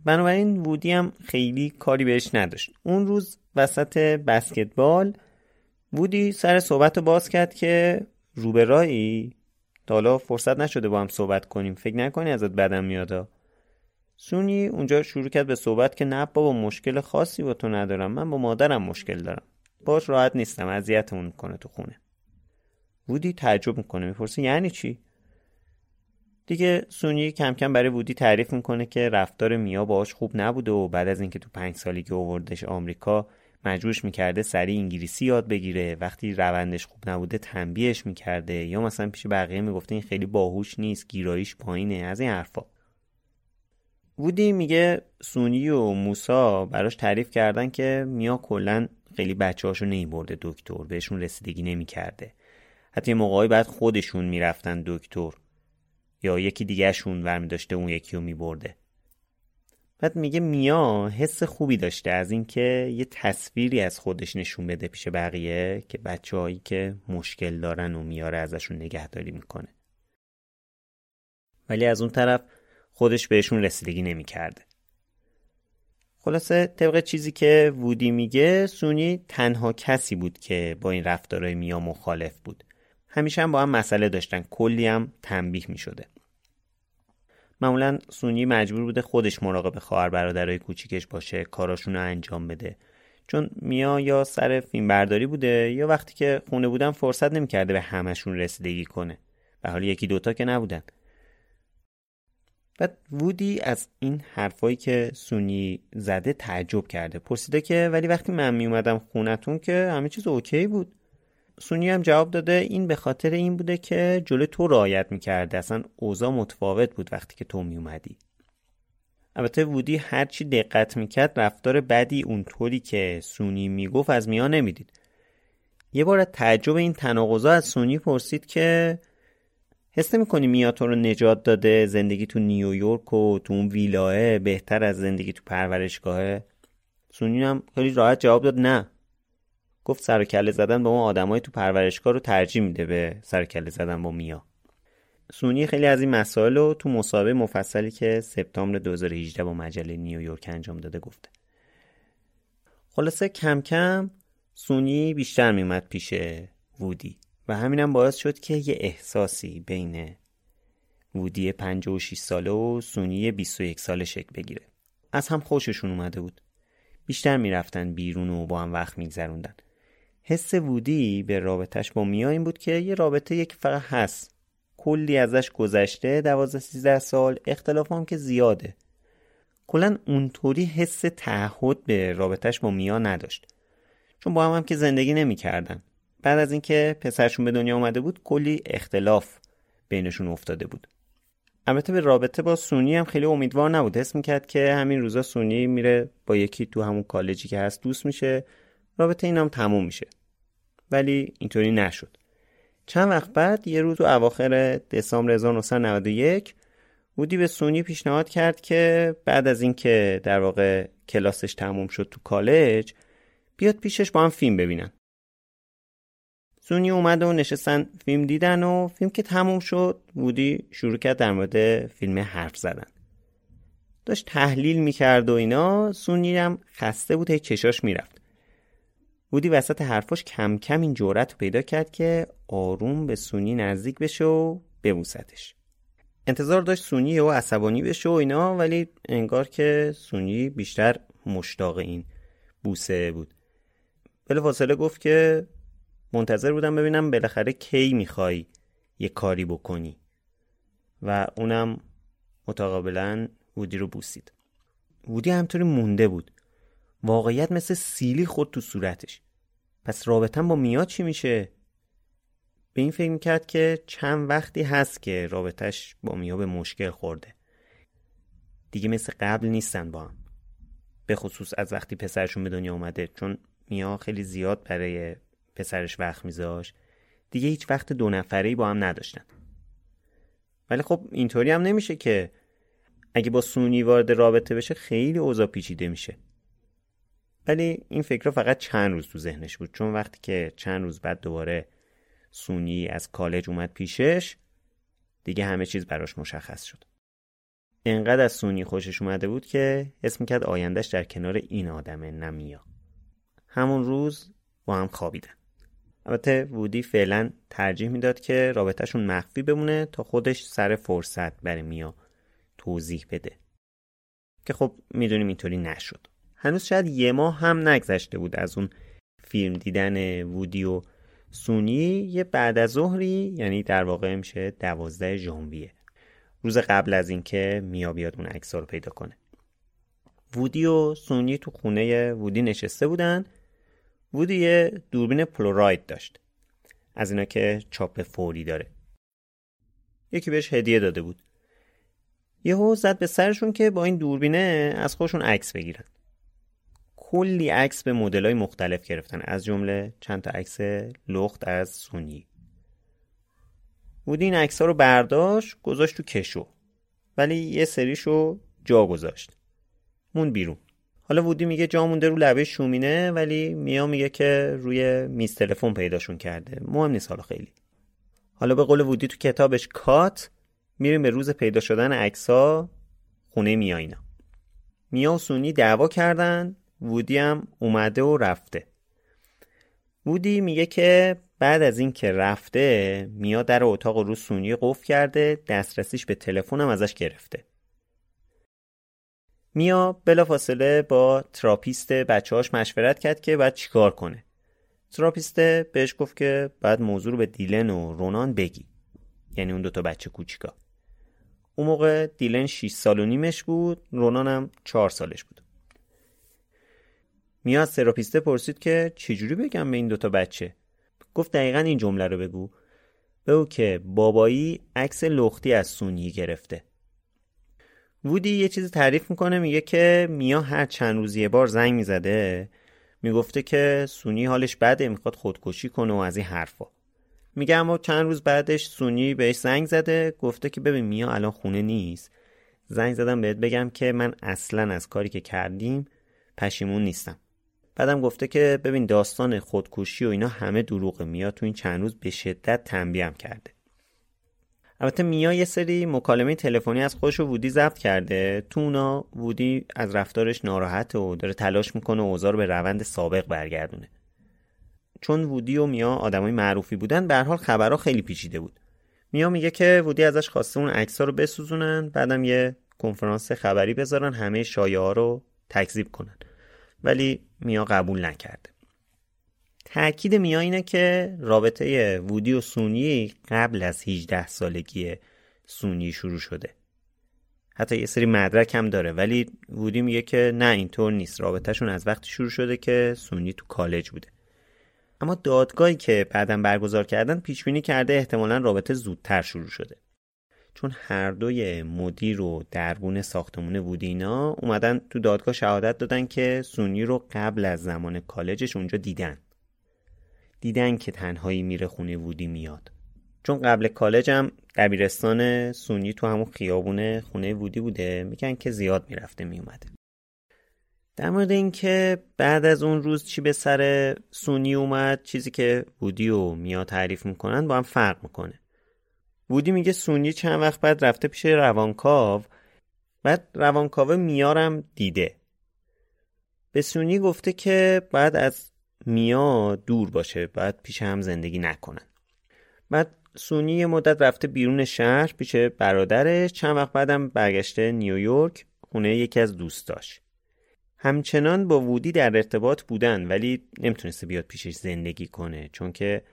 بنابراین وودی هم خیلی کاری بهش نداشت. اون روز وسط بسکتبال وودی سر صحبت رو باز کرد که روبرایی حالا فرصت نشده با هم صحبت کنیم. فکر نکنی ازت بدم میادا سونی اونجا شروع کرد به صحبت که نه بابا مشکل خاصی با تو ندارم. من با مادرم مشکل دارم. باش راحت نیستم. اذیتمون می‌کنه تو خونه. وودی تعجب می‌کنه. می‌پرسه یعنی چی؟ دیگه سونی کم کم برای وودی تعریف می‌کنه که رفتار میا باهاش خوب نبوده و بعد از اینکه تو پنج سالی که اووردش آمریکا مجبورش می‌کرده سریع انگلیسی یاد بگیره. وقتی روندش خوب نبوده تنبیهش می‌کرده. یا مثلا پیش بقیه می‌گفته این خیلی باهوش نیست گیراییش پایینه. از این حرفا. وودی میگه سونی و موسا براش تعریف کردن که میا کلا خیلی بچه هاشو نیبرده دکتر. بهشون رسیدگی نمی‌کرده. حتی موقعی بعد خودشون می‌رفتن دکتر. یا یکی دیگهشون ورمی داشته اون یکی رو میبرده. بعد میگه میا حس خوبی داشته از اینکه یه تصویری از خودش نشون بده پیش بقیه که بچههایی که مشکل دارن و میاره ازشون نگهداری می‌کنه. ولی از اون طرف خودش بهشون رسیدگی نمی‌کرده. خلاصه طبق چیزی که وودی میگه سونی تنها کسی بود که با این رفتارهای میا مخالف بود. همیشه هم با هم مسئله داشتن. کلی هم تنبیه می‌شده. معمولا سونی مجبور بوده خودش مراقب خواهر برادرای کوچیکش باشه کاراشون رو انجام بده. چون میا یا سر فیلم برداری بوده یا وقتی که خونه بودن فرصت نمی‌کرده به همشون رسیدگی کنه. به حال یکی دوتا که نبودن. بعد وودی از این حرفایی که سونی زده تعجب کرده. پرسیده که ولی وقتی من می اومدم خونتون که همه چیز اوکی بود. سونی هم جواب داده این به خاطر این بوده که جلو تو رعایت می‌کرده. اصلا اوضاع متفاوت بود وقتی که تو میومدی البته وودی هرچی دقت می‌کرد رفتار بدی اونطوری که سونی می‌گفت از میان نمی‌دید. یه بار تعجب این تناقضا از سونی پرسید که حس می‌کنی میا تو رو نجات داده زندگی تو نیویورک و تو اون ویلاه بهتر از زندگی تو پرورشگاهه؟ سونی هم خیلی راحت جواب داد نه. گفت سر کله زدن با اون آدمای تو پرورشگاه رو ترجیح میده به سر کله زدن با میا. سونی خیلی از این مسائل رو تو مسابقه مفصلی که سپتامبر 2018 با مجله نیویورک انجام داده گفته خلاصه کم کم سونی بیشتر میومد پیش وودی و همینم باعث شد که یه احساسی بین وودی 56 ساله و سونی 21 ساله شکل بگیره. از هم خوششون اومده بود. بیشتر می‌رفتن بیرون و با هم وقت میگذروندن. حس وودی به رابطهش با میا این بود که یه رابطه یک فقط هست. کلی ازش گذشته دوازده سیزده سال اختلاف هم که زیاده. کلا اونطوری حس تعهد به رابطهش با میا نداشت. چون با هم هم که زندگی نمی‌کردن. بعد از اینکه پسرشون به دنیا آمده بود کلی اختلاف بینشون افتاده بود. البته به رابطه با سونی هم خیلی امیدوار نبود. حس می‌کرد که همین روزا سونی میره با یکی تو همون کالجی که هست دوست میشه. رابطه اینم تموم میشه. ولی اینطوری نشد. چند وقت بعد یه روز تو اواخر دسامبر 1991 بودی به سونی پیشنهاد کرد که بعد از اینکه در واقع کلاسش تموم شد تو کالج بیاد پیشش با هم فیلم ببینن. سونی اومد و نشستن فیلم دیدن و فیلم که تموم شد وودی شروع کرد در مورد فیلم حرف زدن. داشت تحلیل می‌کرد و اینا. سونی هم خسته بود هی چشاش می‌رفت. وودی وسط حرفاش کم کم این جورت رو پیدا کرد که آروم به سونی نزدیک بشه و ببوستش انتظار داشت سونی و عصبانی بشه و اینا ولی انگار که سونی بیشتر مشتاق این بوسه بود. بله فاصله گفت که منتظر بودم ببینم بالاخره کی می‌خوای یه کاری بکنی. و اونم متقابلا وودی رو بوسید. وودی همطوری مونده بود. واقعیت مثل سیلی خود تو صورتش. پس رابطم با میا چی میشه؟ به این فکر کرد که چند وقتی هست که رابطش با میا به مشکل خورده. دیگه مثل قبل نیستن با هم. به خصوص از وقتی پسرشون به دنیا اومده چون میا خیلی زیاد برای پسرش وقت میذاش دیگه هیچ وقت دو نفره با هم نداشتن. ولی خب اینطوری هم نمیشه که اگه با سونی وارد رابطه بشه خیلی اوضاع پیچیده میشه. ولی این فکر فقط چند روز تو ذهنش بود. چون وقتی که چند روز بعد دوباره سونی از کالج اومد پیشش دیگه همه چیز براش مشخص شد. انقدر از سونی خوشش اومده بود که اسم کرد آیندهش در کنار این آدمه نمیا همون روز با هم خوابیدن. البته وودی فعلا ترجیح می‌داد که رابطهشون مخفی بمونه تا خودش سر فرصت برای میا توضیح بده. که خب می‌دونیم اینطوری نشد. هنوز شاید یه ماه هم نگذشته بود از اون فیلم دیدن وودی و سونی. یه بعد از ظهری یعنی در واقع میشه دوازده ژانویه. روز قبل از اینکه میا بیاد اون عکس رو پیدا کنه. وودی و سونی تو خونه وودی نشسته بودن. وودی یه دوربین پلوراید داشت. از اینا که چاپ فوری داره. یکی بهش هدیه داده بود. یهو زد به سرشون که با این دوربینه از خودشون عکس بگیرن. کلی عکس به های مختلف گرفتن. از جمله چند تا عکس لخت از سونی. وودی این عکس ها رو برداشت گذاشت تو کشو. ولی یه سریشو جا گذاشت. مون بیرون. حالا وودی میگه جا مونده رو لبه شومینه ولی میا میگه که روی میز تلفن پیداشون کرده. مهم نیست حالا خیلی. حالا به قول وودی تو کتابش کات میریم به روز پیدا شدن عکس ها خونه میا اینا میا و سونی دعوا کردن. وودی هم اومده و رفته. وودی میگه که بعد از اینکه رفته میا در اتاق رو سونی قفل کرده دسترسیش به تلفنم ازش گرفته. میا بلافاصله با تراپیست بچه‌هاش مشورت کرد که باید چیکار کنه. تراپیست بهش گفت که باید موضوع رو به دیلن و رونان بگی. یعنی اون دوتا بچه کوچیکا. اون موقع دیلن 6 سال و نیمش بود رونان هم 4 سالش بود. میا از تراپیسته پرسید که چجوری بگم به این دوتا بچه؟ گفت دقیقا این جمله رو بگو. بگو که بابایی عکس لختی از سونی گرفته. وودی یه چیزی تعریف می‌کنه میگه که میا هر چند روز یه بار زنگ می‌زده می‌گفته که سونی حالش بده می‌خواد خودکشی کنه و از این حرفا. میگه اما چند روز بعدش سونی بهش زنگ زده گفته که ببین میا الان خونه نیست. زنگ زدم بهت بگم که من اصلا از کاری که کردیم پشیمون نیستم. بعدم گفته که ببین داستان خودکشی و اینا همه دروغه میا تو این چند روز به شدت تنبیهم کرده. البته میا یه سری مکالمه تلفنی از خودش و وودی ضبط کرده. تو اونا وودی از رفتارش ناراحت و داره تلاش می‌کنه اوضاع رو به روند سابق برگردونه. چون وودی و میا آدمای معروفی بودن به حال خبرها خیلی پیچیده بود. میا میگه که وودی ازش خواسته اون عکس رو بسوزونن بعدم یه کنفرانس خبری بذارن همه شایعه رو تکذیب کنن. ولی میا قبول نکرده. تأکید میا اینه که رابطه وودی و سونی قبل از 18 سالگی سونی شروع شده. حتی یه سری مدرک هم داره ولی وودی میگه که نه اینطور نیست. رابطهشون از وقتی شروع شده که سونی تو کالج بوده. اما دادگاهی که بعدم برگزار کردن پیش بینی کرده احتمالا رابطه زودتر شروع شده. چون هر دوی مدیر و دربون ساختمون وودینا اومدن تو دادگاه شهادت دادن که سونی رو قبل از زمان کالجش اونجا دیدن. دیدن که تنهایی میره خونه وودی میاد. چون قبل کالج هم دبیرستان سونی تو همون خیابون خونه وودی بوده میگن که زیاد می‌رفته میومده. در مورد اینکه بعد از اون روز چی به سر سونی اومد چیزی که وودی و میا تعریف می‌کنن با هم فرق می‌کنه. وودی میگه سونی چند وقت بعد رفته پیش روانکاو. بعد روانکاو میارم دیده. به سونی گفته که بعد از میا دور باشه بعد پیش هم زندگی نکنن. بعد سونی یه مدت رفته بیرون شهر پیش برادرش چند وقت بعدم برگشته نیویورک خونه یکی از دوستاش. همچنان با وودی در ارتباط بودن ولی نمی‌تونسته بیاد پیشش زندگی کنه چون که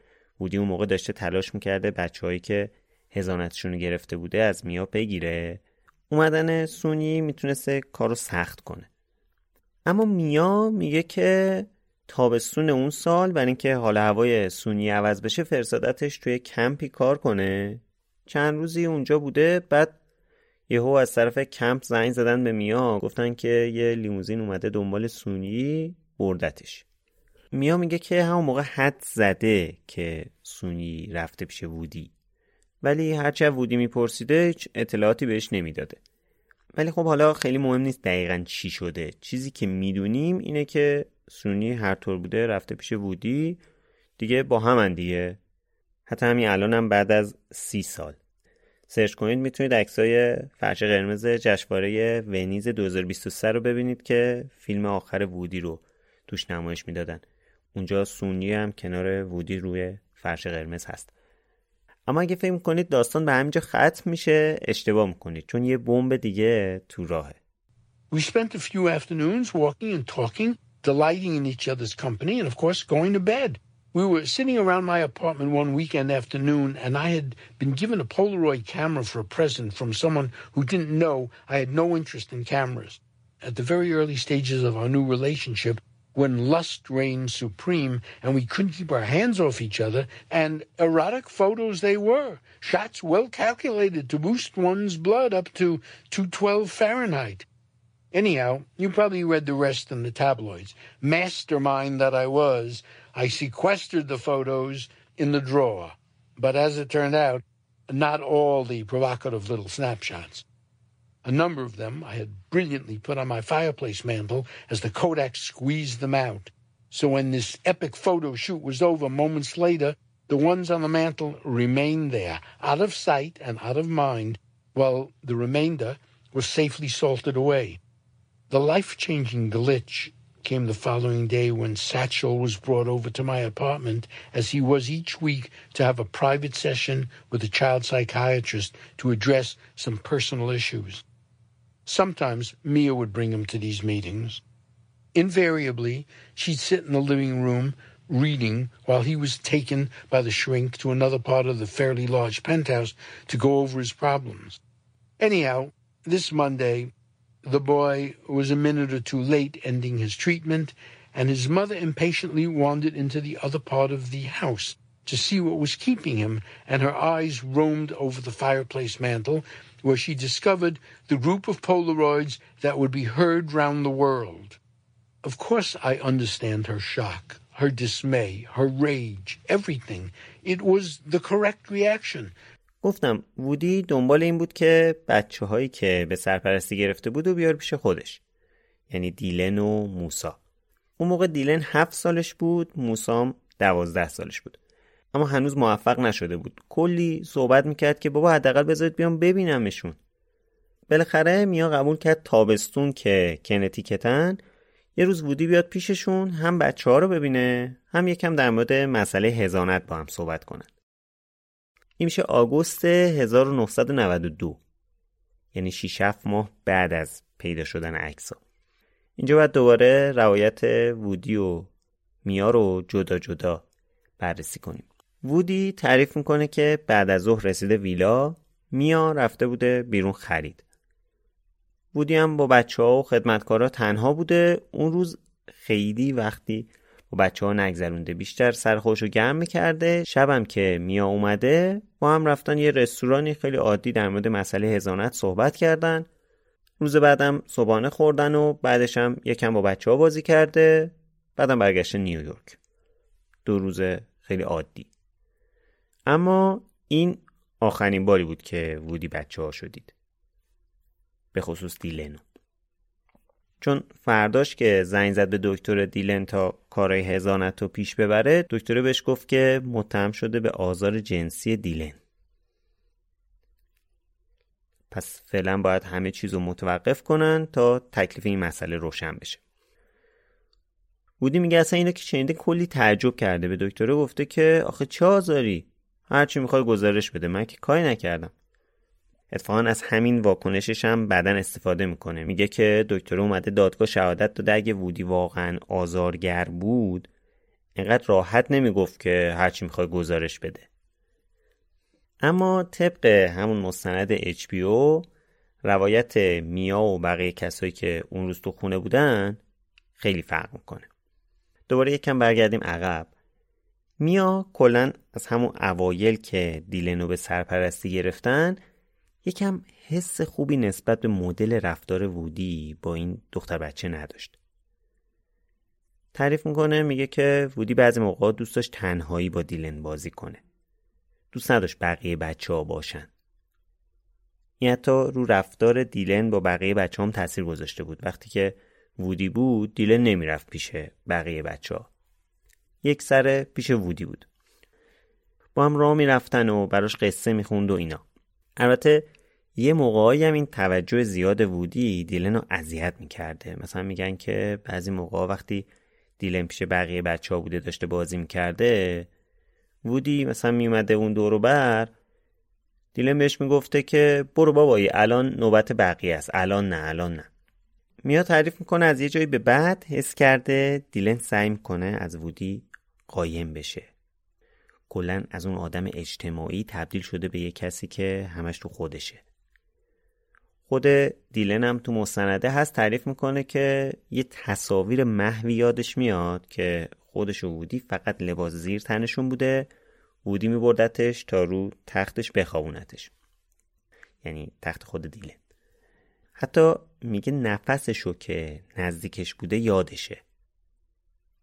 وودی اون موقع داشته تلاش می‌کرده بچههایی که هزانتشون گرفته بوده از میا بگیره. اومدن سونی می‌تونسته کارو سخت کنه. اما میا میگه که تابستون اون سال برای اینکه حال هوای سونی عوض بشه فرستادتش توی کمپی کار کنه. چند روزی اونجا بوده بعد یهو از طرف کمپ زنگ زدن به میا گفتن که یه لیموزین اومده دنبال سونی بردتش. میا میگه که همون موقع حد زده که سونی رفته پیش وودی. ولی هرچه وودی میپرسیده اطلاعاتی بهش نمی‌داده. ولی خب حالا خیلی مهم نیست دقیقا چی شده. چیزی که می‌دونیم اینه که سونی هر طور بوده رفته پیش وودی. دیگه با همن دیگه. حتی همین الان هم بعد از سی سال. سرچ کنید می‌تونید عکسای فرش قرمز جشنواره ونیز 2023 رو ببینید که فیلم آخر وودی رو توش نمایش می‌دادن. اونجا سونی هم کنار وودی روی فرش قرمز هست. اما اگه فکر کنید داستان به همینجا ختم میشه اشتباه میکنید چون یه بمب دیگه تو راهه We spent a few afternoons walking and talking, delighting in each other's company, and of course going to bed. We were sitting around my apartment one weekend afternoon, and I had been given a Polaroid camera for a present from someone who didn't know I had no interest in cameras. At the very early stages of our new relationship, when lust reigned supreme and we couldn't keep our hands off each other, and erotic photos they were, shots well calculated to boost one's blood up to 212 Fahrenheit. Anyhow, you probably read the rest in the tabloids. Mastermind that I was, I sequestered the photos in the drawer. But as it turned out, not all the provocative little snapshots. A number of them I had brilliantly put on my fireplace mantel as the Kodak squeezed them out. So when this epic photo shoot was over moments later, the ones on the mantel remained there, out of sight and out of mind, while the remainder was safely salted away. The life changing glitch came the following day when Satchel was brought over to my apartment, as he was each week, to have a private session with a child psychiatrist to address some personal issues. Sometimes Mia would bring him to these meetings. Invariably, she'd sit in the living room reading while he was taken by the shrink to another part of the fairly large penthouse to go over his problems. Anyhow, this Monday, the boy was a minute or two late ending his treatment, and his mother impatiently wandered into the other part of the house to see what was keeping him, and her eyes roamed over the fireplace mantel, where she discovered the group of Polaroids that would be heard round the world. Of course, I understand her shock, her dismay, her rage, everything. It was the correct reaction. گفتم وودی دنبال این بود که بچه هایی که به سرپرستی گرفته بود و بیار پیش خودش یعنی دیلن و موسا اون موقع دیلن هفت سالش بود موسام دوازده سالش بود اما هنوز موفق نشده بود. کلی صحبت می‌کرد که بابا حداقل بذارید بیام ببینمشون. بالاخره میا قبول کرد تابستون که کنتیکتن. یه روز وودی بیاد پیششون هم بچه ها رو ببینه هم یکم در مورد مسئله هزانت با هم صحبت کنن. این میشه آگوست 1992 یعنی 6 7 ماه بعد از پیدا شدن عکس اینجا باید دوباره روایت وودی و میا رو جدا جدا بررسی کنیم. وودی تعریف می‌کنه که بعد از ظهر رسیده ویلا میا رفته بوده بیرون خرید. وودی هم با بچه ها و خدمتکارا تنها بوده. اون روز خیلی وقتی با بچه ها نگذرونده بیشتر سر رو گرم می‌کرده. شبم که میا اومده با هم رفتن یه رستورانی خیلی عادی در مورد مسئله هزانت صحبت کردن. روز بعدم صبحانه خوردن و بعدش هم یکم با بچه ها بازی کرده. بعدم برگشته نیویورک. دو روز خیلی عادی. اما این آخرین باری بود که وودی بچه ها شدید. به خصوص دیلنو چون فرداش که زنگ زد به دکتر دیلن تا کارهای هزانت رو پیش ببره دکتر بهش گفت که متهم شده به آزار جنسی دیلن. پس فعلا باید همه چیز رو متوقف کنن تا تکلیف این مسئله روشن بشه. بودی میگه اصلا اینو که شنیده کلی تعجب کرده به دکتره گفته که آخه چه آزاری؟ هرچی می‌خوای گزارش بده. من که کاری نکردم. اتفاقا از همین واکنشش هم بعدا استفاده می‌کنه. میگه که دکتر اومده دادگاه شهادت داده. اگه وودی واقعا آزارگر بود اینقدر راحت نمی‌گفت که هرچی می‌خوای گزارش بده. اما طبق همون مستند HBO روایت میا و بقیه کسایی که اون روز تو خونه بودن خیلی فرق می‌کنه. دوباره یکم برگردیم عقب. میا کلا از همون اوایل که دیلنو به سرپرستی گرفتن یکم حس خوبی نسبت به مدل رفتار وودی با این دختر بچه نداشت. تعریف می‌کنه میگه که وودی بعضی موقع دوست داشت تنهایی با دیلن بازی کنه. دوست نداشت بقیه بچه ها باشن. این حتی رو رفتار دیلن با بقیه بچه هم تاثیر گذاشته بود. وقتی که وودی بود دیلن نمی‌رفت پیش بقیه بچه ها. یک سر پیش وودی بود. با هم راه می‌رفتن و براش قصه می‌خوند و اینا. البته یه موقعی هم این توجه زیاد وودی دیلن رو اذیت می‌کرده مثلا میگن که بعضی موقع وقتی دیلن پیش بقیه بچه ها بوده داشته بازی می‌کرده وودی مثلا میومده اون دورو بر دیلن بهش می‌گفته که برو بابایی الان نوبت بقیه است الان نه الان نه میاد تعریف می‌کنه از یه جایی به بعد حس کرده دیلن سعی می‌کنه از وودی قایم بشه. کلا از اون آدم اجتماعی تبدیل شده به یه کسی که همش تو خودشه. خود دیلن هم تو مستنده هست تعریف می‌کنه که یه تصاویر محوی یادش میاد که خودش و وودی فقط لباس زیر تنشون بوده. وودی میبردتش تا رو تختش بخوابونتش. یعنی تخت خود دیلن. حتی میگه نفسشو که نزدیکش بوده یادشه.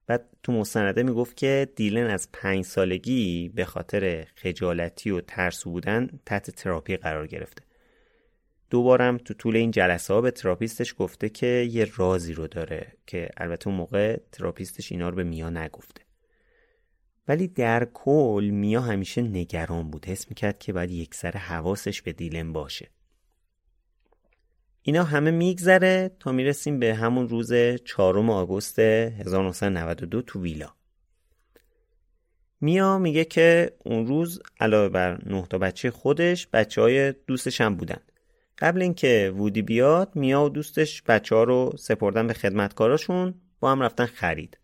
بعد تو مستنده می‌گفت که دیلن از پنج سالگی به خاطر خجالتی و ترسو بودن تحت تراپی قرار گرفته. دوبارم تو طول این جلسه ها به تراپیستش گفته که یه رازی رو داره که البته اون موقع تراپیستش اینا رو به میا نگفته. ولی در کل میا همیشه نگران بود. حس می‌کرد که باید یک سر حواسش به دیلن باشه. اینا همه میگذره تا می‌رسیم به همون روز چهارم آگوست 1992 تو ویلا. میا میگه که اون روز علاوه بر نه تا بچه خودش بچه های دوستش هم بودن. قبل اینکه وودی بیاد میا و دوستش بچه ها رو سپردن به خدمتکاراشون با هم رفتن خرید.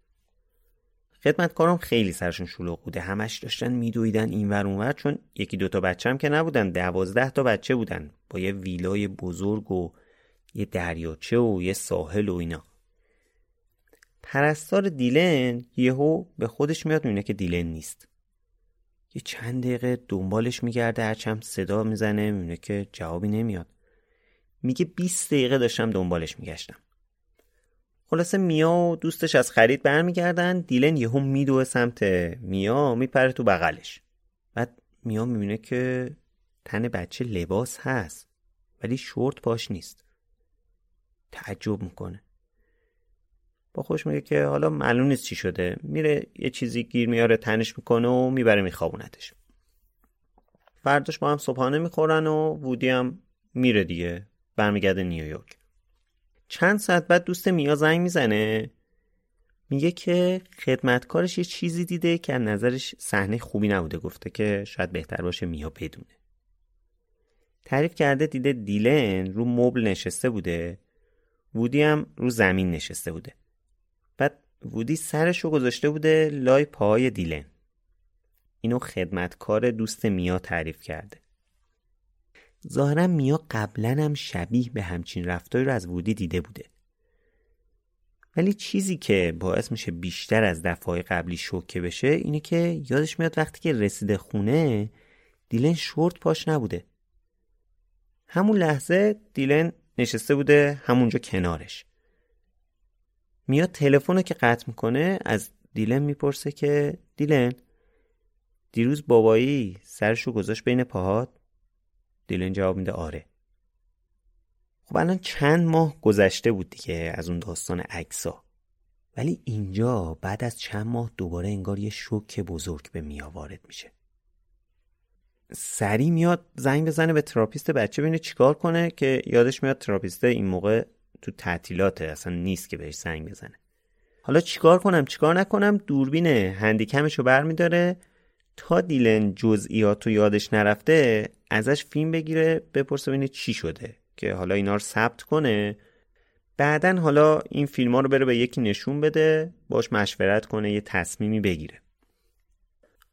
خدمتکارام خیلی سرشون شلوغ بوده. همش داشتن میدویدن اینور اونور چون یکی دوتا بچه هم که نبودن دوازده تا بچه بودن. با یه ویلای بزرگ و یه دریاچه و یه ساحل و اینا. پرستار دیلن یهو به خودش میاد می‌بینه که دیلن نیست. یه چند دقیقه دنبالش میگرده هرچم صدا می‌زنه می‌بینه که جوابی نمیاد. میگه 20 دقیقه داشتم دنبالش میگشتم. خلاصه میا و دوستش از خرید برمیگردن دیلن یهو میدوه سمت میا میپره تو بغلش. بعد میا می‌بینه که تن بچه لباس هست ولی شورت پاش نیست. تعجب می‌کنه. با خوش میگه که حالا معلوم نیست چی شده. میره یه چیزی گیر میاره تنش می‌کنه و می‌بره میخوابونتش. فرداش با هم صبحانه می‌خورن و وودی هم میره دیگه برمیگرده نیویورک چند ساعت بعد دوست میا زنگ می‌زنه. میگه که خدمتکارش یه چیزی دیده که از نظرش صحنه خوبی نبوده. گفته که شاید بهتر باشه میا بدونه. تعریف کرده دیده دیلن رو مبل نشسته بوده. وودی هم رو زمین نشسته بوده. بعد وودی سرش رو گذاشته بوده لای پاهای دیلن. اینو خدمتکار دوست میا تعریف کرده. ظاهرا میا قبلا هم شبیه به همچین رفتاری رو از وودی دیده بوده. ولی چیزی که باعث میشه بیشتر از دفعه قبلی شوکه بشه اینه که یادش میاد وقتی که رسیده خونه دیلن شورت پاش نبوده. همون لحظه دیلن نشسته بوده همونجا کنارش. میاد تلفن که قطع می‌کنه از دیلن می‌پرسه که دیلن دیروز بابایی سرشو گذاشت بین پاهات؟ دیلن جواب میده آره. خب الان چند ماه گذشته بود دیگه از اون داستان عکسا ولی اینجا بعد از چند ماه دوباره انگار یه شوک بزرگ به میا وارد میشه. سریع میاد زنگ بزنه به تراپیست بچه ببینه چیکار کنه که یادش میاد تراپیست این موقع تو تعطیلاته اصلا نیست که بهش زنگ بزنه. حالا چیکار کنم چیکار نکنم؟ دوربین هندیکمش رو برمیداره. تا دیلن جزئیات رو یادش نرفته ازش فیلم بگیره بپرسه ببینه چی شده که حالا اینا رو ثبت کنه. بعدا حالا این فیلم ها رو بره به یکی نشون بده باش مشورت کنه یه تصمیمی بگیره.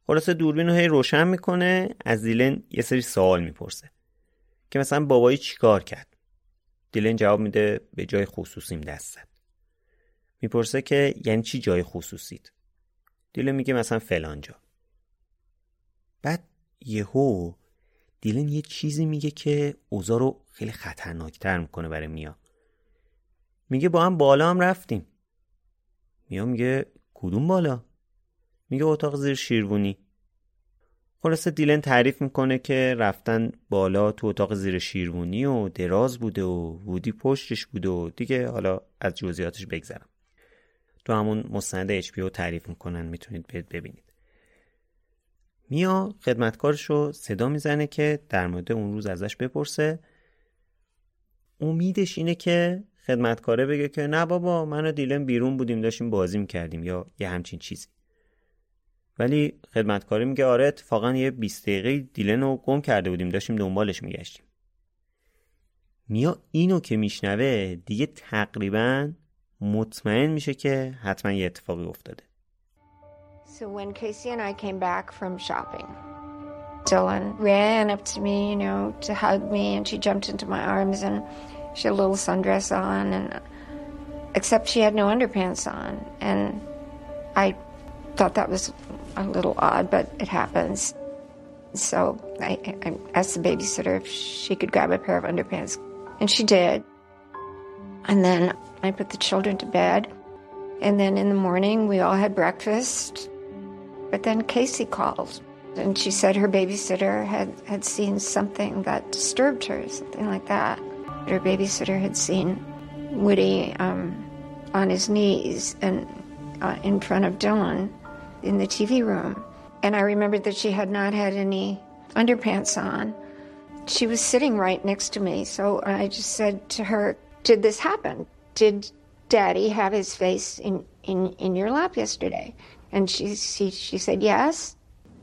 خلاصه دوربین رو هی روشن می‌کنه از دیلن یه سری سوال می‌پرسه که مثلا بابایی چیکار کرد؟ دیلن جواب میده به جای خصوصیم دست زد. می‌پرسه که یعنی چی جای خصوصیت؟ دیلن میگه مثلا فلان جا. بعد یهو دیلن یه چیزی میگه که اوضاع رو خیلی خطرناکتر می‌کنه برای میا. میگه با هم بالا هم رفتیم. میا میگه کدوم بالا؟ میگه اتاق زیر شیروونی خلاصه دیلن تعریف می‌کنه که رفتن بالا تو اتاق زیر شیروونی و دراز بوده و وودی پشتش بوده و دیگه حالا از جزئیاتش بگذرم. تو همون مستند اچ تعریف می‌کنن می‌تونید ببینید. میا خدمتکارش رو صدا می‌زنه که در مورد اون روز ازش بپرسه. امیدش اینه که خدمتکاره بگه که نه بابا من و دیلن بیرون بودیم داشتیم بازی می‌کردیم یا یه همچین چیزی. ولی خدمتکاری میگه آره اتفاقا یه 20 دقیقه دیلن رو گم کرده بودیم داشتیم دنبالش میگشتیم میا اینو که میشنوه دیگه تقریبا مطمئن میشه که حتما یه اتفاقی افتاده So when Casey and I came back from shopping, Dylan ran up to me, you know, to hug me, and she jumped into my arms, and she had a little sundress on, and except she had no underpants on, and I thought that was a little odd, but it happens. So I, I asked the babysitter if she could grab a pair of underpants, and she did. And then I put the children to bed. And then in the morning, we all had breakfast. But then Casey called, and she said her babysitter had, had seen something that disturbed her, something like that. Her babysitter had seen Woody um, on his knees and uh, in front of Dylan in the TV room. And I remembered that she had not had any underpants on. She was sitting right next to me, so I just said to her, Did this happen? Did daddy have his face in, in, in your lap yesterday? And she, she, she said, Yes.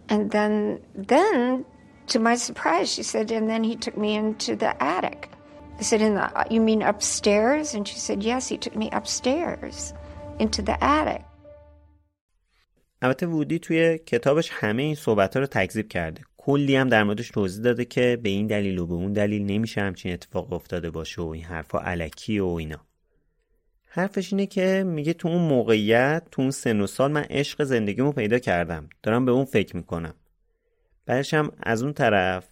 And then, then, to my surprise, she said, And then he took me into the attic. I said, In the, You mean upstairs? And she said, Yes, he took me upstairs into the attic. البته وودی توی کتابش همه این صحبت ها رو تکذیب کرده. کلی هم در موردش توضیح داده که به این دلیل و به اون دلیل نمیشه همچین اتفاق افتاده باشه و این حرفا علکی و اینا. حرفش اینه که میگه تو اون موقعیت تو اون سن و سال من عشق زندگیمو پیدا کردم. دارم به اون فکر می‌کنم. بعدش هم از اون طرف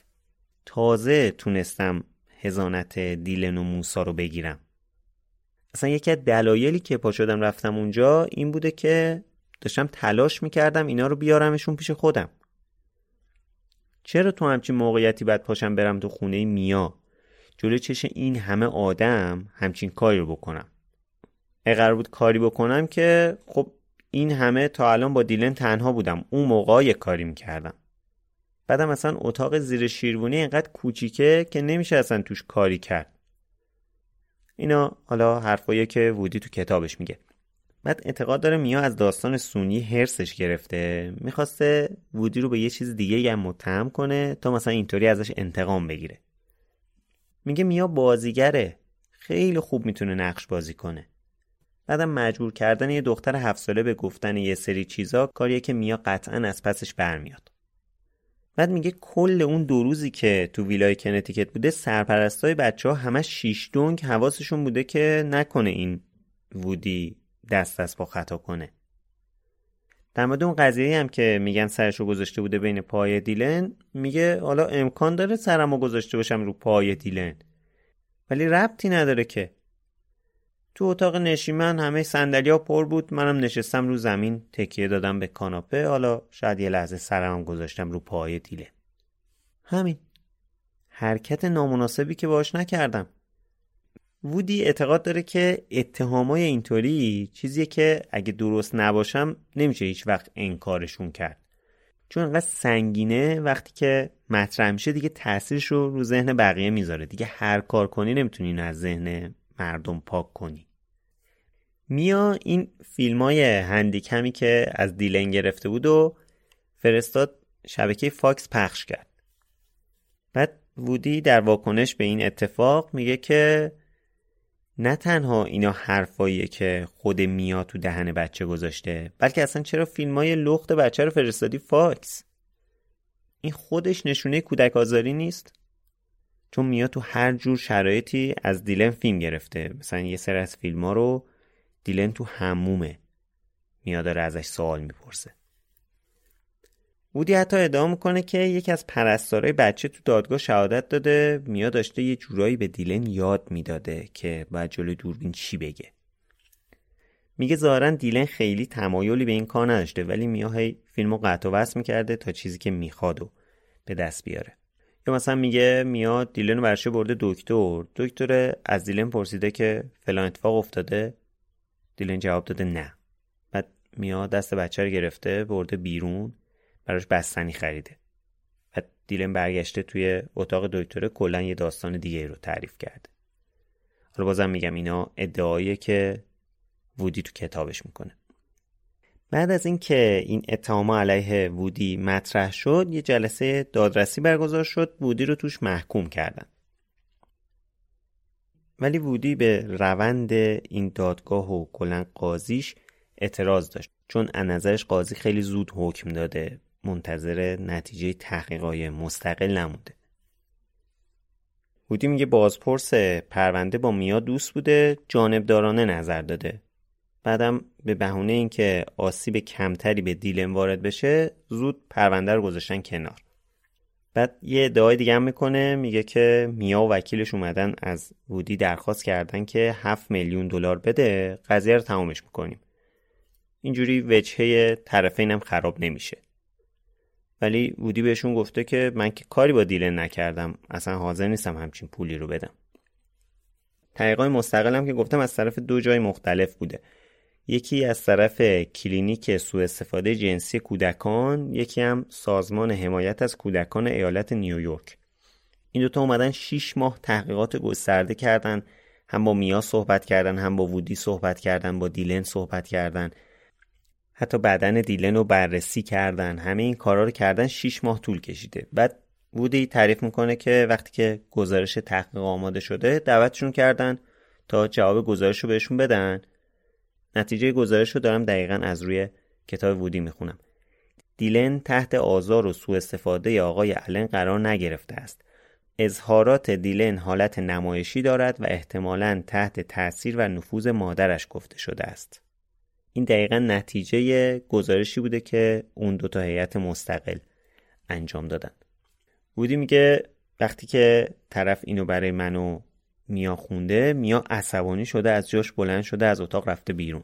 تازه تونستم هزانت دیلن و موسا رو بگیرم. اصلا یکی از دلایلی که پا شدم رفتم اونجا این بوده که داشتم تلاش می‌کردم اینا رو بیارمشون پیش خودم. چرا تو همچین موقعیتی باید پاشم برم تو خونه میا؟ جلو چش این همه آدم همچین کاری رو بکنم. اگر بود کاری بکنم که خب این همه تا الان با دیلن تنها بودم. اون موقع یه کاری می‌کردم. بعدم اصلا اتاق زیر شیروانی اینقدر کوچیکه که نمیشه اصلا توش کاری کرد. اینا حالا حرفایی که وودی تو کتابش میگه. بعد اعتقاد داره میا از داستان سونی هرسش گرفته. می‌خواسته وودی رو به یه چیز دیگه هم متهم کنه تا مثلا اینطوری ازش انتقام بگیره. میگه میا بازیگره. خیلی خوب می‌تونه نقش بازی کنه. بعدم مجبور کردن یه دختر هفت ساله به گفتن یه سری چیزا کاریه که میا قطعا از پسش برمیاد. بعد میگه کل اون دو روزی که تو ویلای کنتیکت بوده سرپرستای بچه ها همش شیش دونگ حواسشون بوده که نکنه این وودی دست از پا خطا کنه. در مورد اون قضیه هم که میگن سرشو گذاشته بوده بین پای دیلن میگه حالا امکان داره سرمو گذاشته باشم رو پای دیلن. ولی ربطی نداره که. تو اتاق نشیمن همه سندلیا پر بود منم نشستم رو زمین تکیه دادم به کاناپه حالا شاید یه لحظه سرم گذاشتم رو پای دیله همین. حرکت نامناسبی که باش نکردم. وودی اعتقاد داره که اتهامای اینطوری چیزیه که اگه درست نباشم نمیشه هیچ وقت انکارشون کرد. چون انقدر سنگینه وقتی که مطرح میشه دیگه تاثیرش رو رو ذهن بقیه می‌ذاره. دیگه هر کار کنی نمی‌تونی از ذهن مردم پاک کنی. میا این فیلم های هندیکمی که از دیلن گرفته بود و فرستاد شبکه فاکس پخش کرد. بعد وودی در واکنش به این اتفاق میگه که نه تنها اینا حرفاییه که خود میا تو دهن بچه گذاشته بلکه اصلا چرا فیلم های لخت بچه رو فرستادی فاکس؟ این خودش نشونه کودک آزاری نیست؟ چون میا تو هر جور شرایطی از دیلن فیلم گرفته. مثلا یه سری از فیلم ها رو دیلن تو همومه میا داره ازش سوال می‌پرسه. وودی حتی ادعا می‌کنه که یکی از پرستارای بچه تو دادگاه شهادت داده. میا داشته یه جورایی به دیلن یاد می‌داده که باید جلوی دوربین چی بگه. میگه ظاهرا دیلن خیلی تمایلی به این کار نداشته ولی میا هی فیلمو قطع و می‌کرده تا چیزی که می‌خواد و به دست بیاره. یا مثلا میگه میا دیلن برشه برده دکتر. دکتر از دیلن پرسیده که فلان اتفاق افتاده؟ دیلن جواب داده نه. بعد میا دست بچه رو گرفته برده بیرون. براش بستنی خریده. بعد دیلن برگشته توی اتاق دکتره کلا یه داستان دیگه رو تعریف کرده. حالا بازم میگم اینا ادعاییه که وودی تو کتابش می‌کنه. بعد از اینکه این اتهام علیه وودی مطرح شد یه جلسه دادرسی برگزار شد وودی رو توش محکوم کردن. ولی وودی به روند این دادگاه و کلا قاضیش اعتراض داشت چون از نظرش قاضی خیلی زود حکم داده منتظر نتیجه تحقیقای مستقل نمونده. وودی میگه بازپرس پرونده با میا دوست بوده جانبدارانه نظر داده. بعدم به بهونه اینکه آسیب کمتری به دیلن وارد بشه زود پرونده رو گذاشتن کنار. بعد یه ادعای دیگه هم می‌کنه میگه که میا و وکیلش اومدن از وودی درخواست کردن که 7 میلیون دلار بده قضیه رو تمامش می‌کنیم. اینجوری وجهه طرفین هم خراب نمیشه. ولی وودی بهشون گفته که من که کاری با دیلن نکردم اصلا حاضر نیستم همچین پولی رو بدم. تحقیقات مستقلم که گفتم از طرف دو جای مختلف بوده. یکی از طرف کلینیک سوء استفاده جنسی کودکان یکی هم سازمان حمایت از کودکان ایالت نیویورک. این دوتا اومدن 6 ماه تحقیقات گسترده کردن هم با میا صحبت کردن هم با وودی صحبت کردن با دیلن صحبت کردن. حتی بدن دیلن رو بررسی کردن. همه این کارا رو کردن 6 ماه طول کشیده. بعد وودی تعریف می‌کنه که وقتی که گزارش تحقیق آماده شده دعوتشون کردن تا جواب گزارش رو بهشون بدن. نتیجه گزارش رو دارم دقیقا از روی کتاب وودی می‌خونم. دیلن تحت آزار و سوء استفاده آقای الن قرار نگرفته است. اظهارات دیلن حالت نمایشی دارد و احتمالا تحت تأثیر و نفوذ مادرش گفته شده است. این دقیقا نتیجه گزارشی بوده که اون دوتا هیئت مستقل انجام دادن. وودی میگه وقتی که طرف اینو برای منو میا خونده میا عصبانی شده از جاش بلند شده از اتاق رفته بیرون.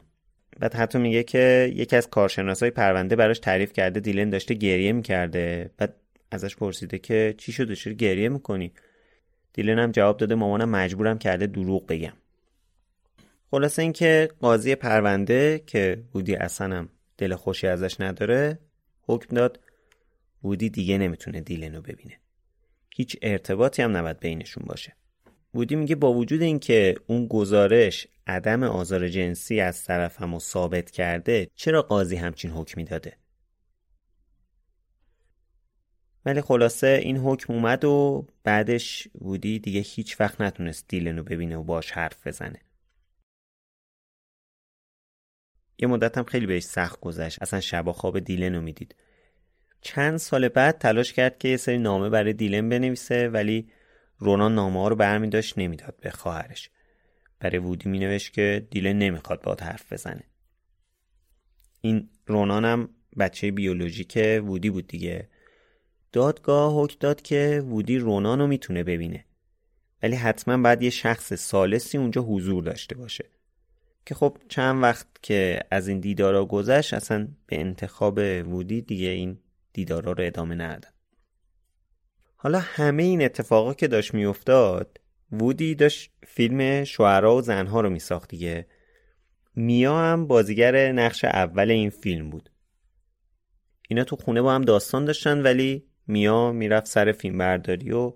بعد حتی میگه که یکی از کارشناسای پرونده براش تعریف کرده دیلن داشته گریه می‌کرده. بعد ازش پرسیده که چی شده چرا گریه می‌کنی؟ دیلن هم جواب داده مامانم مجبورم کرده دروغ بگم. خلاصه اینکه قاضی پرونده که بودی اصلا دل خوشی ازش نداره حکم داد بودی دیگه نمی‌تونه دیلنو ببینه. هیچ ارتباطی هم نباید بینشون باشه. بودی میگه با وجود اینکه اون گزارش عدم آزار جنسی از طرفم و ثابت کرده چرا قاضی همچین حکمی داده؟ ولی خلاصه این حکم اومد و بعدش وودی دیگه هیچ وقت نتونست دیلنو ببینه و باش حرف بزنه. یه مدت هم خیلی بهش سخت گذشت. اصلا شبا خواب دیلنو می‌دید. چند سال بعد تلاش کرد که یه سری نامه برای دیلن بنویسه ولی رونان نامه ها رو برمی داشت نمی‌داد به خواهرش. برای وودی می نوشت که دیلن نمی‌خواد باد حرف بزنه. این رونان هم بچه بیولوژیک وودی بود دیگه. دادگاه حکم داد که وودی رونان رو می‌تونه ببینه. ولی حتما باید یه شخص سالسی اونجا حضور داشته باشه. که خب چند وقت که از این دیدارا گذشت اصلا به انتخاب وودی دیگه این دیدارا رو ادامه ندادن. حالا همه این اتفاقا که داشت میافتاد وودی داشت فیلم شوهرها و زنها رو میساخت دیگه. میا هم بازیگر نقش اول این فیلم بود. اینا تو خونه با هم داستان داشتن ولی میا می‌رفت سر فیلم برداری و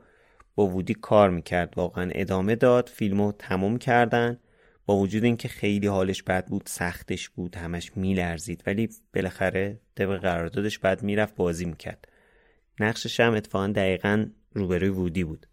با وودی کار می‌کرد. واقعا ادامه داد فیلمو تموم کردن. با وجود اینکه خیلی حالش بد بود سختش بود همش میلرزید ولی بالاخره طبق قراردادش بعد می‌رفت بازی می‌کرد نقشش هم اتفاقا دقیقا روبروی وودی بود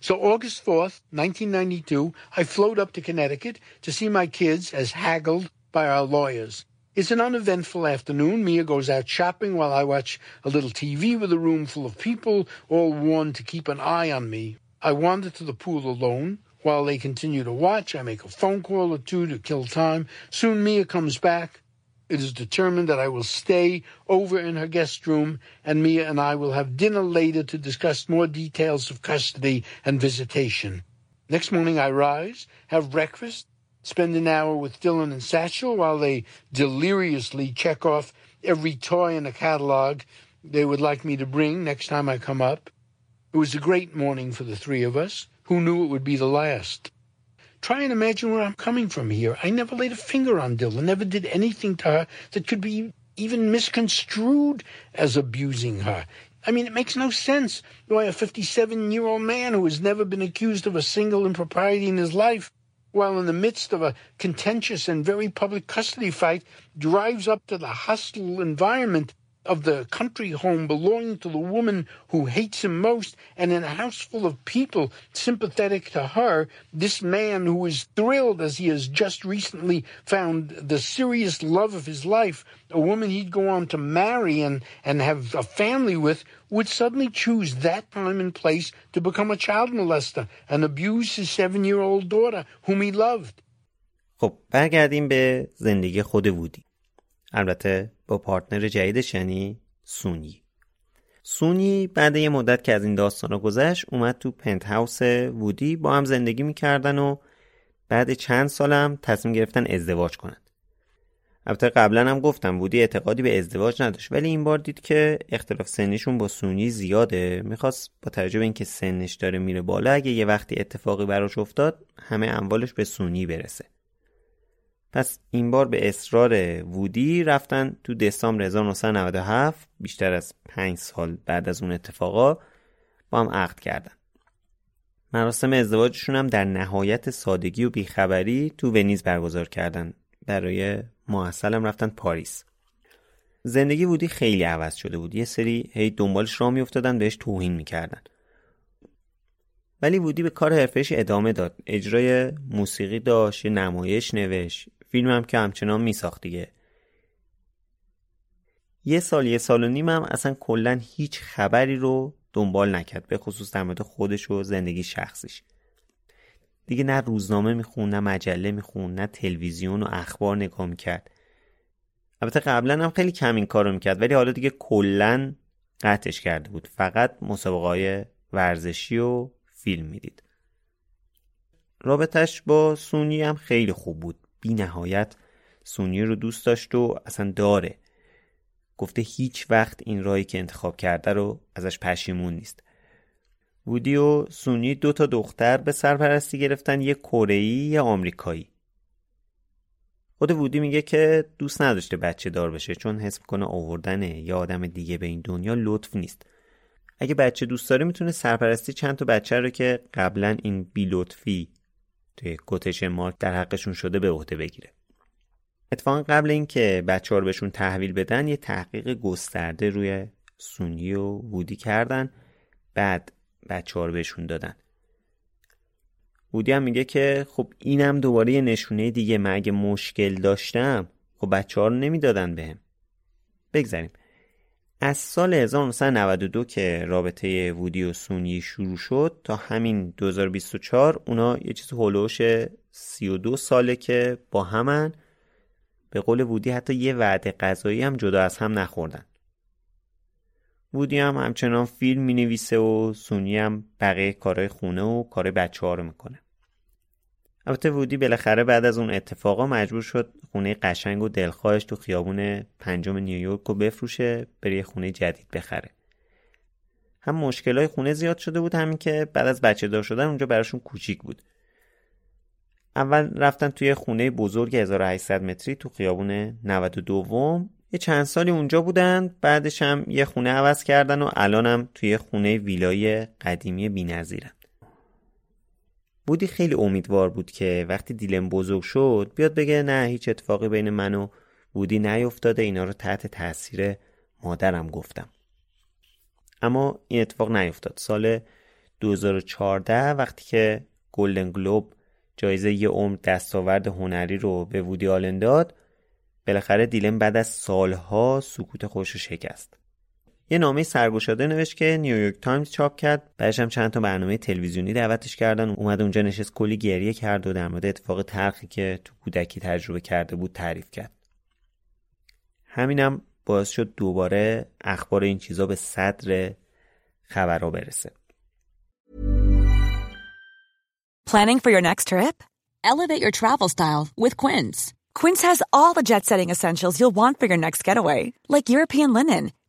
So August 4th, 1992, I float up to Connecticut to see my kids as haggled by our lawyers. It's an uneventful afternoon. Mia goes out shopping while I watch a little TV with a room full of people, all warned to keep an eye on me. I wander to the pool alone. While they continue to watch, I make a phone call or two to kill time. Soon Mia comes back. It is determined that I will stay over in her guest room, and Mia and I will have dinner later to discuss more details of custody and visitation. Next morning, I rise, have breakfast, spend an hour with Dylan and Satchel while they deliriously check off every toy in the catalog they would like me to bring next time I come up. It was a great morning for the three of us. Who knew it would be the last? Try and imagine where I'm coming from here. I never laid a finger on Dylan, never did anything to her that could be even misconstrued as abusing her. I mean, it makes no sense why a 57 year old man who has never been accused of a single impropriety in his life, while in the midst of a contentious and very public custody fight, drives up to the hostile environment of the country home belonging to the woman who hates him most, and in a house full of people sympathetic to her, this man who is thrilled as he has just recently found the serious love of his life, a woman he'd go on to marry and, and have a family with, would suddenly choose that time and place to become a child molester and abuse his seven-year-old daughter, whom he loved. خب برگردیم به زندگی خود وودی البته با پارتنر جدیدش یعنی سونی. سونی بعد یه مدت که از این داستان گذشت اومد تو پنت هاوس وودی با هم زندگی می‌کردن و بعد چند سالم تصمیم گرفتن ازدواج کنند. البته قبلا هم گفتم وودی اعتقادی به ازدواج نداشت ولی این بار دید که اختلاف سنیشون با سونی زیاده. می‌خواست با توجه به اینکه سنش داره میره بالا اگه یه وقتی اتفاقی براش افتاد همه اموالش به سونی برسه. پس این بار به اصرار وودی رفتن تو دسامبر 1997 بیشتر از پنج سال بعد از اون اتفاقا با هم عقد کردن. مراسم ازدواجشون هم در نهایت سادگی و بیخبری تو ونیز برگزار کردن. برای محصل هم رفتن پاریس. زندگی وودی خیلی عوض شده بود. یه سری هی دنبالش را میافتادن بهش توهین می‌کردن. ولی وودی به کار حرفش ادامه داد. اجرای موسیقی داشت نمایش نوشت. فیلم هم که همچنان میساخت دیگه. یه سال یه سال و نیم هم اصلا کلا هیچ خبری رو دنبال نکرد به خصوص در مورد خودش و زندگی شخصیش. دیگه نه روزنامه میخون نه مجله میخون نه تلویزیون و اخبار نگاه می‌کرد. البته قبلا هم خیلی کم این کار رو می‌کرد ولی حالا دیگه کلا قطعش کرده بود. فقط مسابقه های ورزشی و فیلم می‌دید. رابطش با سونی هم خیلی خوب بود. بی نهایت سونی رو دوست داشت و اصلا داره. گفته هیچ وقت این رایی که انتخاب کرده رو ازش پشیمون نیست. وودی و سونی دو تا دختر به سرپرستی گرفتن یه کره یه آمریکایی. خود وودی میگه که دوست نداشته بچه دار بشه چون حس می‌کنه آوردن یه آدم دیگه به این دنیا لطف نیست. اگه بچه دوست داره می‌تونه سرپرستی چند تا بچه رو که قبلا این بی لطفی توی کوتشن مارک در حقشون شده به عهده بگیره. اتفاقا قبل اینکه بچه رو بهشون تحویل بدن یه تحقیق گسترده روی سونی و وودی کردن. بعد بچه رو بهشون دادن. وودی هم میگه که خب اینم دوباره یه نشونه دیگه من مشکل داشتم خب بچه ها رو نمی‌دادن بهم. بگذاریم. از سال 1992 که رابطه وودی و سونی شروع شد تا همین 2024 اونا یه چیز هلوش 32 ساله که با همن. به قول وودی حتی یه وعده غذایی هم جدا از هم نخوردن. وودی هم همچنان فیلم می نویسه و سونی هم بقیه کارهای خونه و کار بچه ها رو می‌کنه. البته وودی بالاخره بعد از اون اتفاقا مجبور شد خونه قشنگ و دلخواهش تو خیابون پنجم نیویورک رو بفروشه بره یه خونه جدید بخره. هم مشکلای خونه زیاد شده بود همین که بعد از بچه دار شدن اونجا براشون کوچیک بود. اول رفتن توی خونه بزرگ 1800 متری تو خیابون 92 یه چند سالی اونجا بودن بعدش هم یه خونه عوض کردن و الانم توی خونه ویلای قدیمی بی‌نظیرن. بودی خیلی امیدوار بود که وقتی دیلم بزرگ شد بیاد بگه نه هیچ اتفاقی بین من و بودی نیفتاده اینا رو تحت تاثیر مادرم گفتم. اما این اتفاق نیفتاد. سال 2014 وقتی که گلدن گلوب جایزه یه عمر دستاورد هنری رو به وودی آلن داد بالاخره دیلن بعد از سالها سکوتشو شکست. یه نامه سرگشاده نوشت که نیویورک تایمز چاپ کرد بعدش هم چند تا برنامه تلویزیونی دعوتش کردن اومد اونجا نشست کلی گریه کرد و در مورد اتفاق تلخی که تو کودکی تجربه کرده بود تعریف کرد همینم باعث شد دوباره اخبار این چیزا به صدر خبرها برسه Planning for your next trip? Elevate your travel style with Quince. Quince has all the jet-setting essentials you'll want for your next getaway, like European linen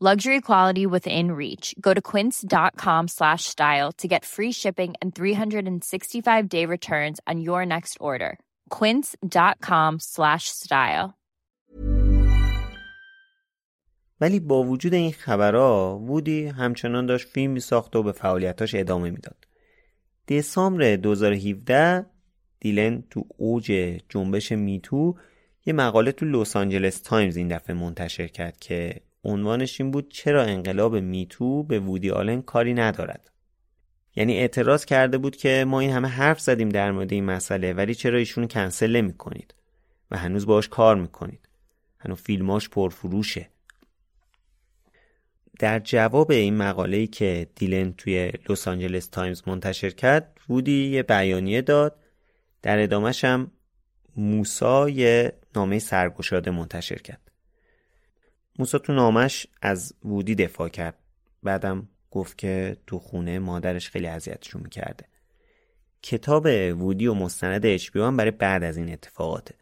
luxury quality within reach. Go to quince.com slash style to get free shipping and 365 day returns on your next order. quince.com slash style. ولی با وجود این خبرها وودی همچنان داشت فیلم میساخت و به فعالیتاش ادامه می‌داد. دسامبر 2017 دیلن تو اوج جنبش میتو یه مقاله تو لس آنجلس تایمز این دفعه منتشر کرد که عنوانش این بود چرا انقلاب میتو به وودی آلن کاری ندارد. یعنی اعتراض کرده بود که ما این همه حرف زدیم در مورد این مسئله ولی چرا ایشون کنسل نمی کنید و هنوز باش کار می‌کنید. هنوز فیلماش پرفروشه. در جواب این مقاله که دیلن توی لس آنجلس تایمز منتشر کرد وودی یه بیانیه داد. در ادامهش هم موسی یه نامه سرگشاده منتشر کرد. موسی تو نامه‌ش از وودی دفاع کرد. بعدم گفت که تو خونه مادرش خیلی اذیتشون می‌کرده. کتاب وودی و مستند HBO هم برای بعد از این اتفاقاته.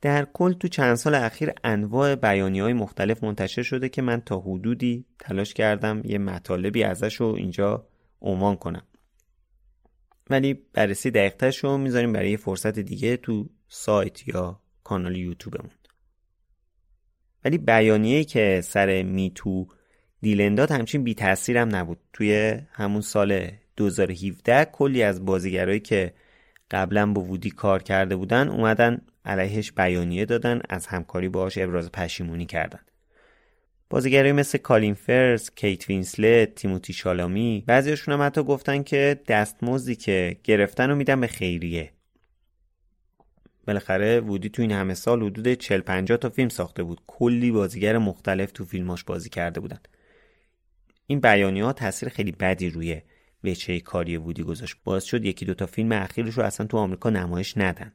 در کل تو چند سال اخیر انواع بیانیه های مختلف منتشر شده که من تا حدودی تلاش کردم یه مطالبی ازش رو اینجا عنوان کنم. ولی بررسی دقیقترش رو می‌ذاریم برای یه فرصت دیگه تو سایت یا کانال یوتیوبمون. ولی بیانیه‌ای که سر میتو دیلنداد همچین بی تاثیر هم نبود. توی همون سال 2017 کلی از بازیگرایی که قبلا با وودی کار کرده بودن اومدن علیهش بیانیه دادن از همکاری باهاش ابراز پشیمونی کردن. بازیگرایی مثل کالین فرث، کیت وینسلت، تیموتی شالامی بعضیشون هم حتی گفتن که دستمزدی که گرفتن رو میدن به خیریه. بالاخره وودی تو این همه سال حدود 40 50 تا فیلم ساخته بود. کلی بازیگر مختلف تو فیلماش بازی کرده بودن. این بیانیه ها تاثیر خیلی بدی روی وجهه کاری وودی گذاشت. باعث شد یکی دوتا فیلم اخیرش رو اصلا تو آمریکا نمایش ندن.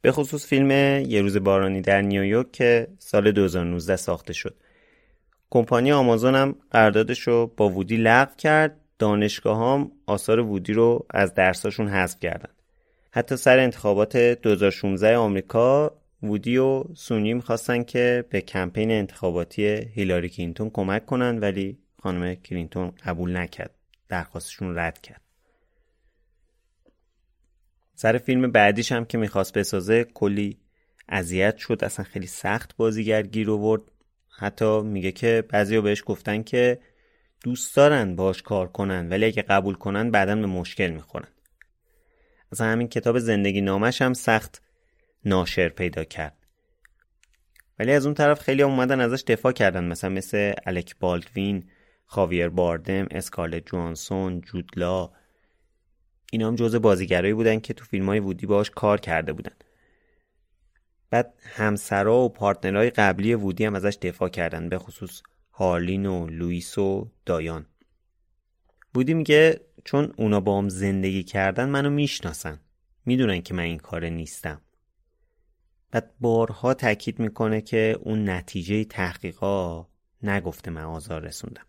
به خصوص فیلم یه روز بارانی در نیویورک که سال 2019 ساخته شد. کمپانی آمازون هم قراردادش رو با وودی لغو کرد. دانشگاها هم آثار وودی رو از درساشون حذف کردن. حتی سر انتخابات 2016 آمریکا وودی و سون‌یی می‌خواستن که به کمپین انتخاباتی هیلاری کلینتون کمک کنن ولی خانم کلینتون قبول نکرد درخواستشون رد کرد. سر فیلم بعدیش هم که می‌خواست بسازه کلی اذیت شد اصلا خیلی سخت بازیگر گیر آورد. حتی میگه که بعضیا بهش گفتن که دوست دارن باش کار کنن ولی اگه قبول کنن بعدا به مشکل می‌خورن. اصلا همین کتاب زندگی نامش هم سخت ناشر پیدا کرد. ولی از اون طرف خیلی اومدن ازش دفاع کردن مثلا مثل الک بالدوین خاویر باردم اسکارلت جوانسون جودلا اینا هم جزء بازیگرایی بودن که تو فیلم های وودی باش کار کرده بودن. بعد همسرا و پارتنرهای قبلی وودی هم ازش دفاع کردن به خصوص هارلین و لوئیس و دایان. وودی میگه چون اونا با هم زندگی کردن منو می‌شناسن. می‌دونن که من این کار نیستم. بعد بارها تاکید می‌کنه که اون نتیجه تحقیقا نگفته من آزار رسوندم.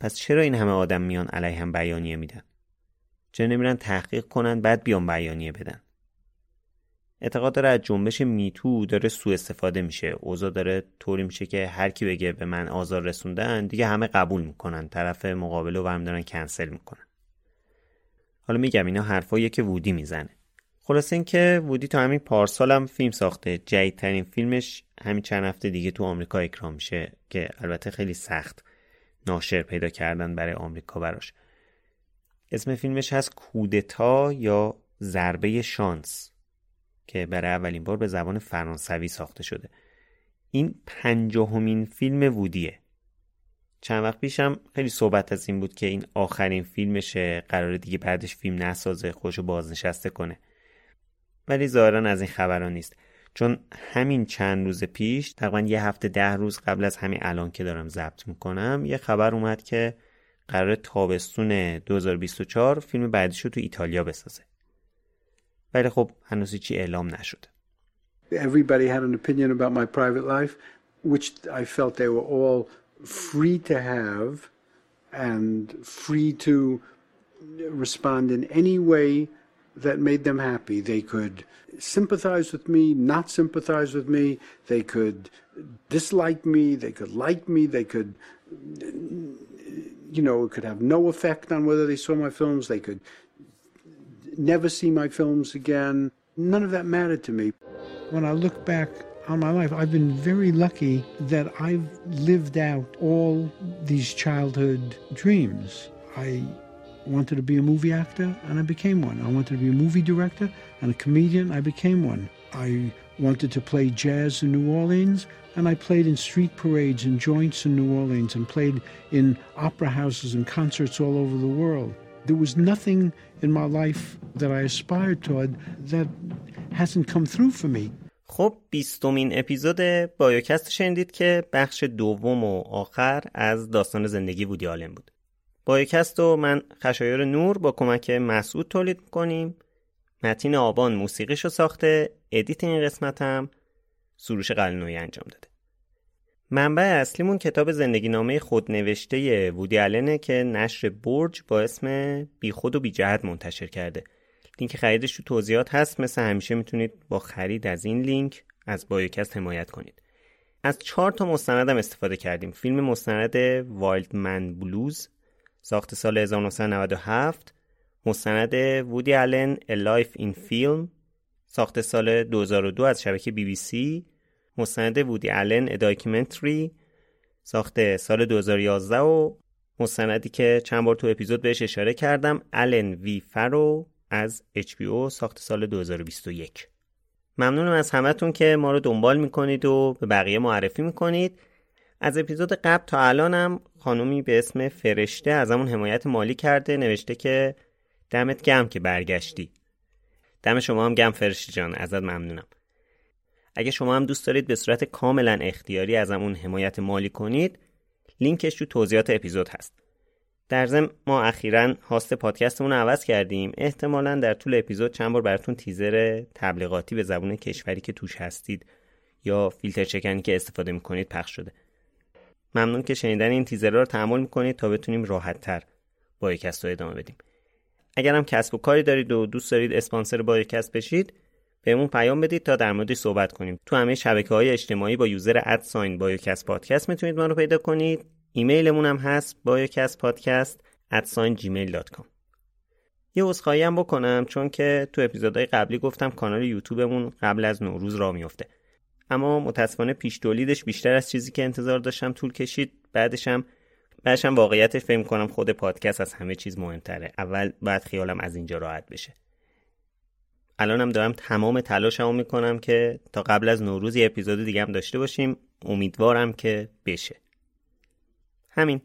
پس چرا این همه آدم میان علیه هم بیانیه میدن؟ چرا نمیرن تحقیق کنن بعد بیان بیانیه بدن؟ اعتقاد داره از جنبش میتو داره سوء استفاده میشه. اوضاع داره طوری میشه که هر کی بگه به من آزار رسوندن دیگه همه قبول می‌کنن. طرف مقابل رو دارن کنسل می‌کنن. حالا میگم اینا حرفاییه که وودی می‌زنه. خلاصه اینکه وودی تا همین پارسال هم فیلم ساخته. جدیدترین فیلمش همین چند هفته دیگه تو آمریکا اکرام میشه که البته خیلی سخت ناشر پیدا کردن برای آمریکا براش. اسم فیلمش هست کودتا یا ضربه شانس. که برای اولین بار به زبان فرانسوی ساخته شده. این پنجاهمین فیلم وودیه. چند وقت پیشم خیلی صحبت از این بود که این آخرین فیلمشه قرار دیگه بعدش فیلم نسازه خوشو بازنشسته کنه. ولی ظاهرا از این خبران نیست. چون همین چند روز پیش تقریبا یه هفته ده روز قبل از همین الان که دارم ضبط می‌کنم یه خبر اومد که قرار تابستون 2024 فیلم بعدیشو تو ایتالیا بسازه. ولی خب هنوز چی اعلام نشده Everybody had an opinion about my private life which I felt they were all free to have and free to respond in any way that made them happy. They could sympathize with me, not sympathize with me. They could dislike me. They could like me. They could, you know, it could have no effect on whether they saw my films. They could never see my films again. None of that mattered to me. When I look back on my life, I've been very lucky that I've lived out all these childhood dreams. I wanted to be a movie actor, and I became one. I wanted to be a movie director and a comedian. I became one. I wanted to play jazz in New Orleans, and I played in street parades and joints in New Orleans and played in opera houses and concerts all over the world. There was nothing in my life that I aspired toward that hasn't come through for me. خب بیستمین اپیزود بایوکست شنیدید که بخش دوم و آخر از داستان زندگی وودی آلن بود. بایوکست رو من خشایار نور با کمک مسعود تولید می‌کنیم. متین آبان موسیقیشو ساخته، ادیت این قسمت هم سروش قلنوی انجام داده. منبع اصلیمون کتاب زندگی نامه خودنوشته وودی آلنه که نشر برج با اسم بی خود و بی جهت منتشر کرده. لینک خریدش تو توضیحات هست مثل همیشه می‌تونید با خرید از این لینک از بایوکست حمایت کنید. از چهار تا مستندم استفاده کردیم. فیلم مستند Wild Man Blues ساخت سال 1997 مستند وودی آلن A Life in Film ساخت سال 2002 از شبکه بی بی سی مستند وودی آلن A Documentary ساخت سال 2011 و مستندی که چند بار تو اپیزود بهش اشاره کردم الن وی فرو از HBO ساخت سال 2021 ممنونم از همتون که ما رو دنبال می‌کنید و به بقیه معرفی می‌کنید. از اپیزود قبل تا الانم خانومی به اسم فرشته از همون حمایت مالی کرده نوشته که دمت گم که برگشتی. دم شما هم گم فرشته جان ازت ممنونم. اگه شما هم دوست دارید به صورت کاملا اختیاری از همون حمایت مالی کنید لینکش تو توضیحات اپیزود هست. در ضمن ما اخیرا هاست پادکستمون رو عوض کردیم. احتمالا در طول اپیزود چند بار براتون تیزر تبلیغاتی به زبون کشوری که توش هستید یا فیلتر شکنی که استفاده می‌کنید پخش شده. ممنون که شنیدن این تیزر رو تحمل می‌کنید تا بتونیم راحت تر بایوکست رو ادامه بدیم. اگر هم کسب و کاری دارید و دوست دارید اسپانسر بایوکست بشید بهمون پیام بدید تا در موردش صحبت کنیم. تو همه شبکه های اجتماعی با user at sign بایوکست پادکست می‌تونید ما رو پیدا کنید. ایمیلمون هم هست بایوکست پادکست gmail.com یه عذرخواهی هم بکنم چون که تو اپیزودهای قبلی گفتم کانال یوتیوبمون قبل از نوروز راه میفته اما متاسفانه پیش تولیدش بیشتر از چیزی که انتظار داشتم طول کشید. بعدش هم بعدش هم واقعیتش فکر کنم خود پادکست از همه چیز مهمتره. اول باید خیالم از اینجا راحت بشه. الانم دارم تمام تلاشمو می‌کنم که تا قبل از نوروز یه اپیزود دیگه هم داشته باشیم. امیدوارم که بشه. همین.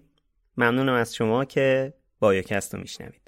ممنونم از شما که بایوکست رو میشنوید.